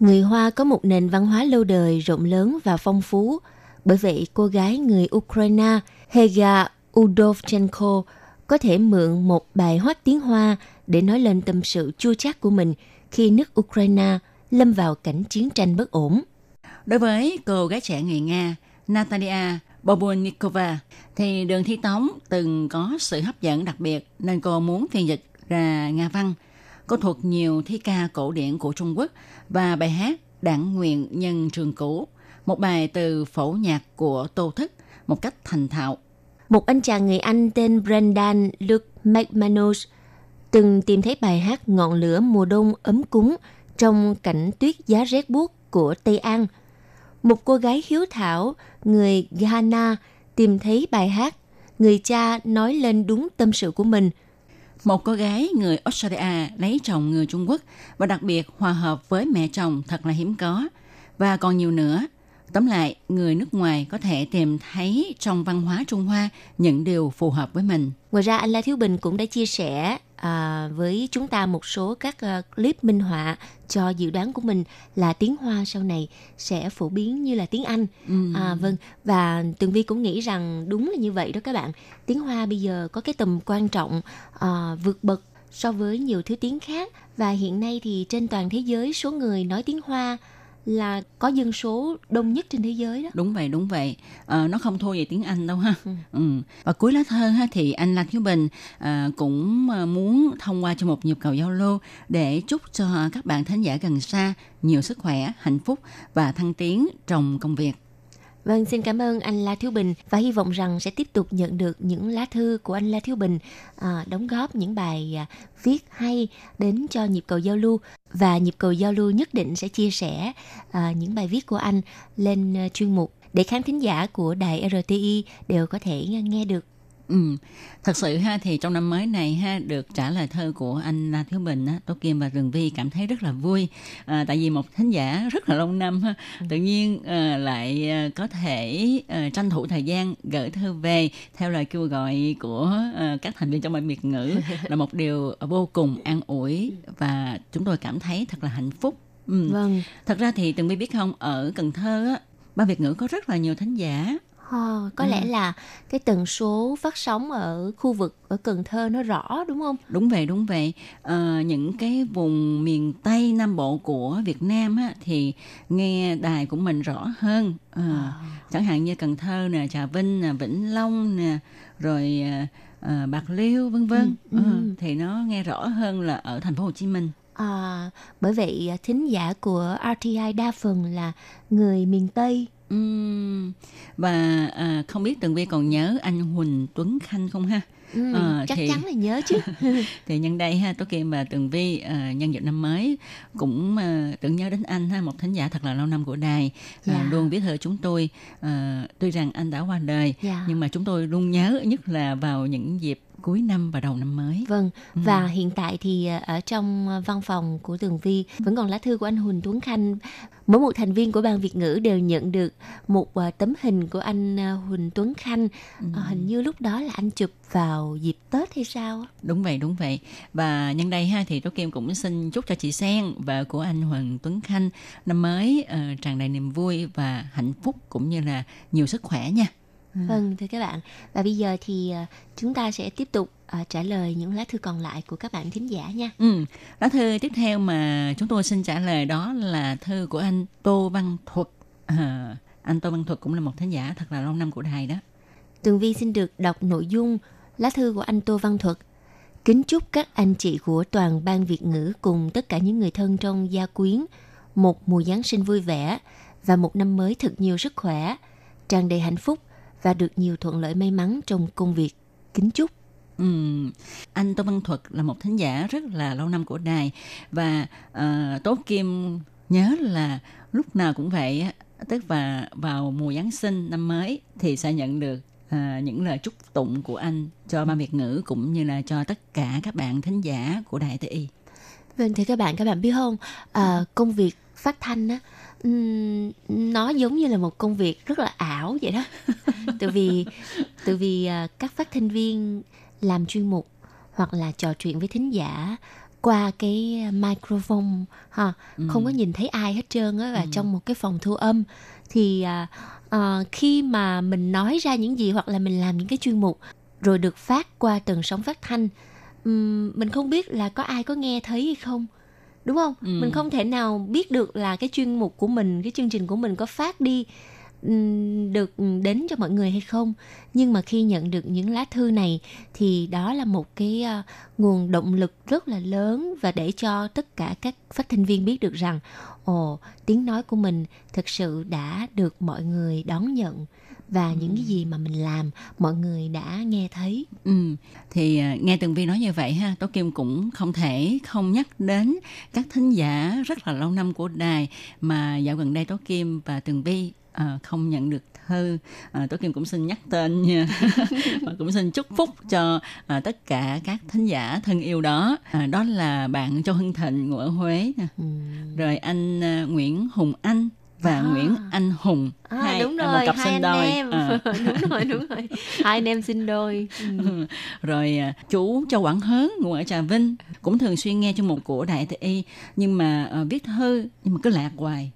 [SPEAKER 9] Người Hoa có một nền văn hóa lâu đời rộng lớn và phong phú. Bởi vậy, cô gái người Ukraine Hega Udovchenko có thể mượn một bài hoát tiếng Hoa để nói lên tâm sự chua chát của mình khi nước Ukraine lâm vào cảnh chiến tranh bất ổn.
[SPEAKER 1] Đối với cô gái trẻ người Nga, Natalia Bobonnikova thì đường thi tống từng có sự hấp dẫn đặc biệt nên cô muốn phiên dịch ra Nga văn. Cô thuộc nhiều thi ca cổ điển của Trung Quốc và bài hát Đảng nguyện nhân trường cũ, một bài từ phổ nhạc của Tô Thức một cách thành thạo.
[SPEAKER 9] Một anh chàng người Anh tên Brendan Luke McManus từng tìm thấy bài hát Ngọn lửa mùa đông ấm cúng trong cảnh tuyết giá rét buốt của Tây An. Một cô gái hiếu thảo, người Ghana, tìm thấy bài hát Người cha nói lên đúng tâm sự của mình.
[SPEAKER 1] Một cô gái người Australia lấy chồng người Trung Quốc và đặc biệt hòa hợp với mẹ chồng thật là hiếm có. Và còn nhiều nữa, Tóm lại, người nước ngoài có thể tìm thấy trong văn hóa Trung Hoa những điều phù hợp với mình.
[SPEAKER 9] Ngoài ra, anh La Thiếu Bình cũng đã chia sẻ à, với chúng ta một số các uh, clip minh họa cho dự đoán của mình là tiếng Hoa sau này sẽ phổ biến như là tiếng Anh. Ừ. À, vâng, và Tường Vi cũng nghĩ rằng đúng là như vậy đó các bạn. Tiếng Hoa bây giờ có cái tầm quan trọng uh, vượt bậc so với nhiều thứ tiếng khác và hiện nay thì trên toàn thế giới số người nói tiếng Hoa là có dân số đông nhất trên thế giới đó.
[SPEAKER 1] Đúng vậy, đúng vậy. À, nó không thua gì tiếng Anh đâu ha. Ừ. Ừ. Và cuối lá thơ ha, thì anh Lan Thiếu Bình à, cũng ờ, muốn thông qua cho một nhịp cầu giao lưu để chúc cho các bạn thính giả gần xa nhiều sức khỏe, hạnh phúc và thăng tiến trong công việc.
[SPEAKER 9] Vâng, xin cảm ơn anh La Thiếu Bình và hy vọng rằng sẽ tiếp tục nhận được những lá thư của anh La Thiếu Bình à, đóng góp những bài à, viết hay đến cho nhịp cầu giao lưu. Và nhịp cầu giao lưu nhất định sẽ chia sẻ à, những bài viết của anh lên à, chuyên mục để khán thính giả của đài RTI đều có thể nghe được.
[SPEAKER 1] Ừ, thật sự ha thì trong năm mới này ha được trả lời thơ của anh La Thiếu Bình á, Tố Kim và Rừng Vi cảm thấy rất là vui. À, tại vì một thính giả rất là lâu năm ha, ừ. tự nhiên à, lại à, có thể à, tranh thủ thời gian gửi thơ về theo lời kêu gọi của à, các thành viên trong ban Việt ngữ là một điều vô cùng an ủi và chúng tôi cảm thấy thật là hạnh phúc. Ừ. Vâng. Thật ra thì từng biết không ở Cần Thơ á, ban Việt ngữ có rất là nhiều thính giả
[SPEAKER 9] Oh, có ừ. lẽ là cái tần số phát sóng ở khu vực ở Cần Thơ nó rõ đúng không?
[SPEAKER 1] Đúng vậy, đúng vậy. À, những cái vùng miền Tây Nam Bộ của Việt Nam á, thì nghe đài của mình rõ hơn. À, à. Chẳng hạn như Cần Thơ nè, Trà Vinh nè, Vĩnh Long nè, rồi à, Bạc Liêu vân vân. Ừ, ừ. À, thì nó nghe rõ hơn là ở thành phố Hồ Chí Minh.
[SPEAKER 9] À, bởi vậy thính giả của RTI đa phần là người miền Tây
[SPEAKER 1] Uhm, và à, không biết Tường Vi còn nhớ anh Huỳnh Tuấn Khanh không ha?
[SPEAKER 9] Ừ, à, chắc thì, chắn là nhớ chứ.
[SPEAKER 1] thì nhân đây ha, Tố Kim và Tường Vi à, nhân dịp năm mới cũng à, tưởng nhớ đến anh ha, một thính giả thật là lâu năm của đài, à, dạ. luôn viết thơ chúng tôi. À, tuy rằng anh đã qua đời. Dạ. nhưng mà chúng tôi luôn nhớ nhất là vào những dịp cuối năm và đầu năm mới.
[SPEAKER 9] Vâng, ừ. và hiện tại thì à, ở trong à, văn phòng của Tường Vi vẫn còn lá thư của anh Huỳnh Tuấn Khanh. Mỗi một thành viên của ban Việt ngữ đều nhận được một uh, tấm hình của anh Huỳnh Tuấn Khanh. Ừ. Hình như lúc đó là anh chụp vào dịp Tết hay sao?
[SPEAKER 1] Đúng vậy, đúng vậy. Và nhân đây ha thì Tố Kim cũng xin chúc cho chị Sen và của anh Huỳnh Tuấn Khanh năm mới uh, tràn đầy niềm vui và hạnh phúc cũng như là nhiều sức khỏe nha.
[SPEAKER 9] Ừ. Vâng thưa các bạn và bây giờ thì uh, chúng ta sẽ tiếp tục uh, trả lời những lá thư còn lại của các bạn thính giả nha.
[SPEAKER 1] Ừ. Lá thư tiếp theo mà chúng tôi xin trả lời đó là thư của anh Tô Văn Thuật. À, anh Tô Văn Thuật cũng là một thính giả thật là lâu năm của đài đó.
[SPEAKER 9] Tường Vi xin được đọc nội dung lá thư của anh Tô Văn Thuật. Kính chúc các anh chị của toàn ban Việt ngữ cùng tất cả những người thân trong gia quyến một mùa Giáng sinh vui vẻ và một năm mới thật nhiều sức khỏe, tràn đầy hạnh phúc và được nhiều thuận lợi may mắn trong công việc. Kính chúc.
[SPEAKER 1] Ừ. Anh Tô Văn Thuật là một thính giả rất là lâu năm của đài và uh, Tố Kim nhớ là lúc nào cũng vậy tức là vào mùa Giáng sinh năm mới thì sẽ nhận được uh, những lời chúc tụng của anh cho ban Việt ngữ cũng như là cho tất cả các bạn thính giả của đài TI.
[SPEAKER 9] Vâng thì các bạn các bạn biết không uh, công việc phát thanh á nó giống như là một công việc rất là ảo vậy đó từ vì từ vì à, các phát thanh viên làm chuyên mục hoặc là trò chuyện với thính giả qua cái microphone ha ừ. không có nhìn thấy ai hết trơn á và ừ. trong một cái phòng thu âm thì à, à, khi mà mình nói ra những gì hoặc là mình làm những cái chuyên mục rồi được phát qua tần sóng phát thanh um, mình không biết là có ai có nghe thấy hay không đúng không? Ừ. mình không thể nào biết được là cái chuyên mục của mình cái chương trình của mình có phát đi ừm, được đến cho mọi người hay không. Nhưng mà khi nhận được những lá thư này thì đó là một cái ờ, nguồn động lực rất là lớn và để cho tất cả các phát thanh viên biết được rằng ồ tiếng nói của mình thực sự đã được mọi người đón nhận và những cái gì mà mình làm mọi người đã nghe thấy
[SPEAKER 1] Ừ, thì à, nghe Tường Vi nói như vậy ha, Tố Kim cũng không thể không nhắc đến các thính giả rất là lâu năm của đài mà dạo gần đây Tố Kim và Tường Vi à, không nhận được thư. À, Tố Kim cũng xin nhắc tên nha. và cũng xin chúc phúc cho à, tất cả các thính giả thân yêu đó. À, đó là bạn Châu Hưng Thịnh ngụ ở Huế nè. Rồi anh à, Nguyễn Hùng Anh và
[SPEAKER 9] À.
[SPEAKER 1] Nguyễn Anh Hùng
[SPEAKER 9] À, đúng
[SPEAKER 1] à,
[SPEAKER 9] rồi,
[SPEAKER 1] một cặp
[SPEAKER 9] hai
[SPEAKER 1] sinh
[SPEAKER 9] anh
[SPEAKER 1] đôi
[SPEAKER 9] em.
[SPEAKER 1] À.
[SPEAKER 9] đúng rồi, đúng rồi. Hai anh em sinh đôi. Ừ.
[SPEAKER 1] rồi à, chú Châu Quảng Hớn ngụ ở Trà Vinh cũng thường xuyên nghe chương mục của Đại Y nhưng mà à, viết thư nhưng mà cứ lạc hoài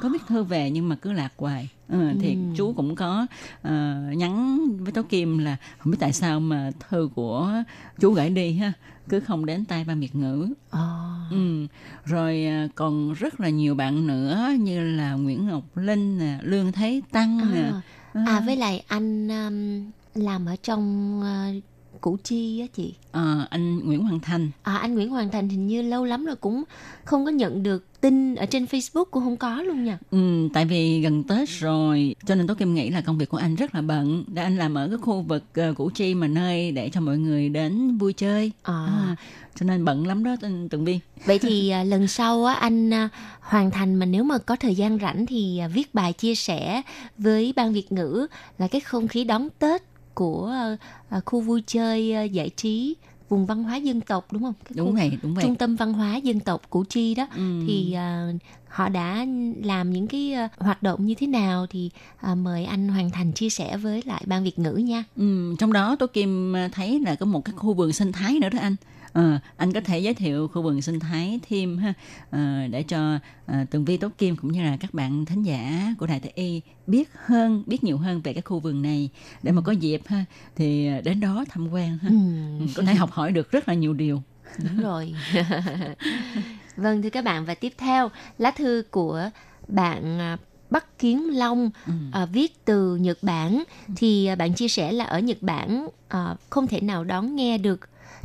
[SPEAKER 1] có viết thư về nhưng mà cứ lạc hoài Ờ, thì
[SPEAKER 9] Ừ.
[SPEAKER 1] chú cũng có ờ, nhắn với Tố Kim là không biết tại sao mà thư của chú gửi đi ha cứ không đến tay ban Việt ngữ
[SPEAKER 9] Ờ.
[SPEAKER 1] ừ. rồi à, còn rất là nhiều bạn nữa như là Nguyễn Ngọc Linh nè Lương Thế Tăng nè
[SPEAKER 9] À, à với lại anh um, làm ở trong uh, Củ Chi á chị.
[SPEAKER 1] Ờ, anh Nguyễn Hoàng Thành
[SPEAKER 9] À, anh Nguyễn Hoàng Thành hình như lâu lắm rồi cũng không có nhận được tin ở trên Facebook cũng không có luôn nha.
[SPEAKER 1] Ừ, tại vì gần Tết rồi cho nên Tố Kim nghĩ là công việc của anh rất là bận để anh làm ở cái khu vực uh, Củ Chi mà nơi để cho mọi người đến vui chơi
[SPEAKER 9] À.
[SPEAKER 1] À, cho nên bận lắm đó Tường Vi
[SPEAKER 9] Vậy thì à, lần sau á anh à, hoàn thành mà nếu mà có thời gian rảnh thì à, viết bài chia sẻ với ban Việt ngữ là cái không khí đón Tết của à, à, khu vui chơi à, giải trí vùng văn hóa dân tộc đúng không? Cái
[SPEAKER 1] đúng vậy đúng vậy
[SPEAKER 9] Trung tâm văn hóa dân tộc Củ Chi đó
[SPEAKER 1] Ừ.
[SPEAKER 9] thì à, họ đã làm những cái à, hoạt động như thế nào thì à, mời anh hoàn thành chia sẻ với lại ban Việt ngữ nha.
[SPEAKER 1] Ừ, trong đó Tố Kim thấy là có một cái khu vườn sinh thái nữa đó anh Ờ, anh có thể giới thiệu khu vườn sinh thái thêm ha ờ, để cho à, Tường Vi Tố Kim cũng như là các bạn thính giả của Đài Tây Y biết hơn biết nhiều hơn về cái khu vườn này để mà có dịp ha thì à, đến đó tham quan ha
[SPEAKER 9] Ừ.
[SPEAKER 1] Ừ, có thể học hỏi được rất là nhiều điều
[SPEAKER 9] Đúng rồi. vâng thưa các bạn và tiếp theo lá thư của bạn à, Bắc Kiến Long
[SPEAKER 1] Ừ.
[SPEAKER 9] à, viết từ Nhật Bản thì à, bạn chia sẻ là ở Nhật Bản à, không thể nào đón nghe được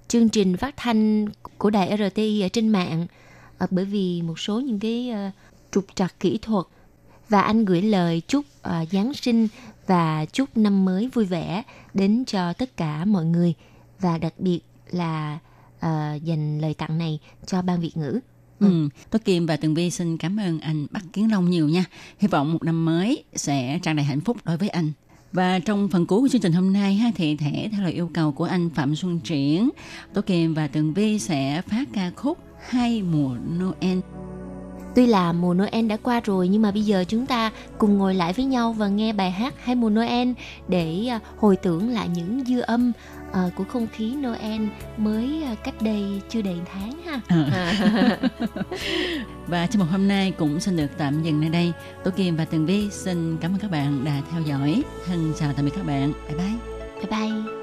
[SPEAKER 9] chương trình phát thanh của đài RTI ở trên mạng à, bởi vì một số những cái à, trục trặc kỹ thuật và anh gửi lời chúc à, Giáng sinh và chúc năm mới vui vẻ đến cho tất cả mọi người và đặc biệt là à, dành lời tặng này cho ban Việt ngữ.
[SPEAKER 1] Ừ. Tố Kim và Tường Vi xin cảm ơn anh Bắc Kiến Long nhiều nha. Hy vọng một năm mới sẽ tràn đầy hạnh phúc đối với anh. Và trong phần cuối của chương trình hôm nay ha, thì thể theo lời yêu cầu của anh Phạm Xuân Triển, Tố Kiềm và Tường Vi sẽ phát ca khúc Hai mùa Noel.
[SPEAKER 9] Tuy là mùa Noel đã qua rồi nhưng mà bây giờ chúng ta cùng ngồi lại với nhau và nghe bài hát Hai mùa Noel để à, hồi tưởng lại những dư âm à, của không khí Noel mới à, cách đây chưa đầy tháng ha.
[SPEAKER 1] À. và trong một hôm nay cũng xin được tạm dừng nơi đây. Tố Kim và Tường Vi xin cảm ơn các bạn đã theo dõi. Thân chào tạm biệt các bạn. Bye bye.
[SPEAKER 9] Bye bye.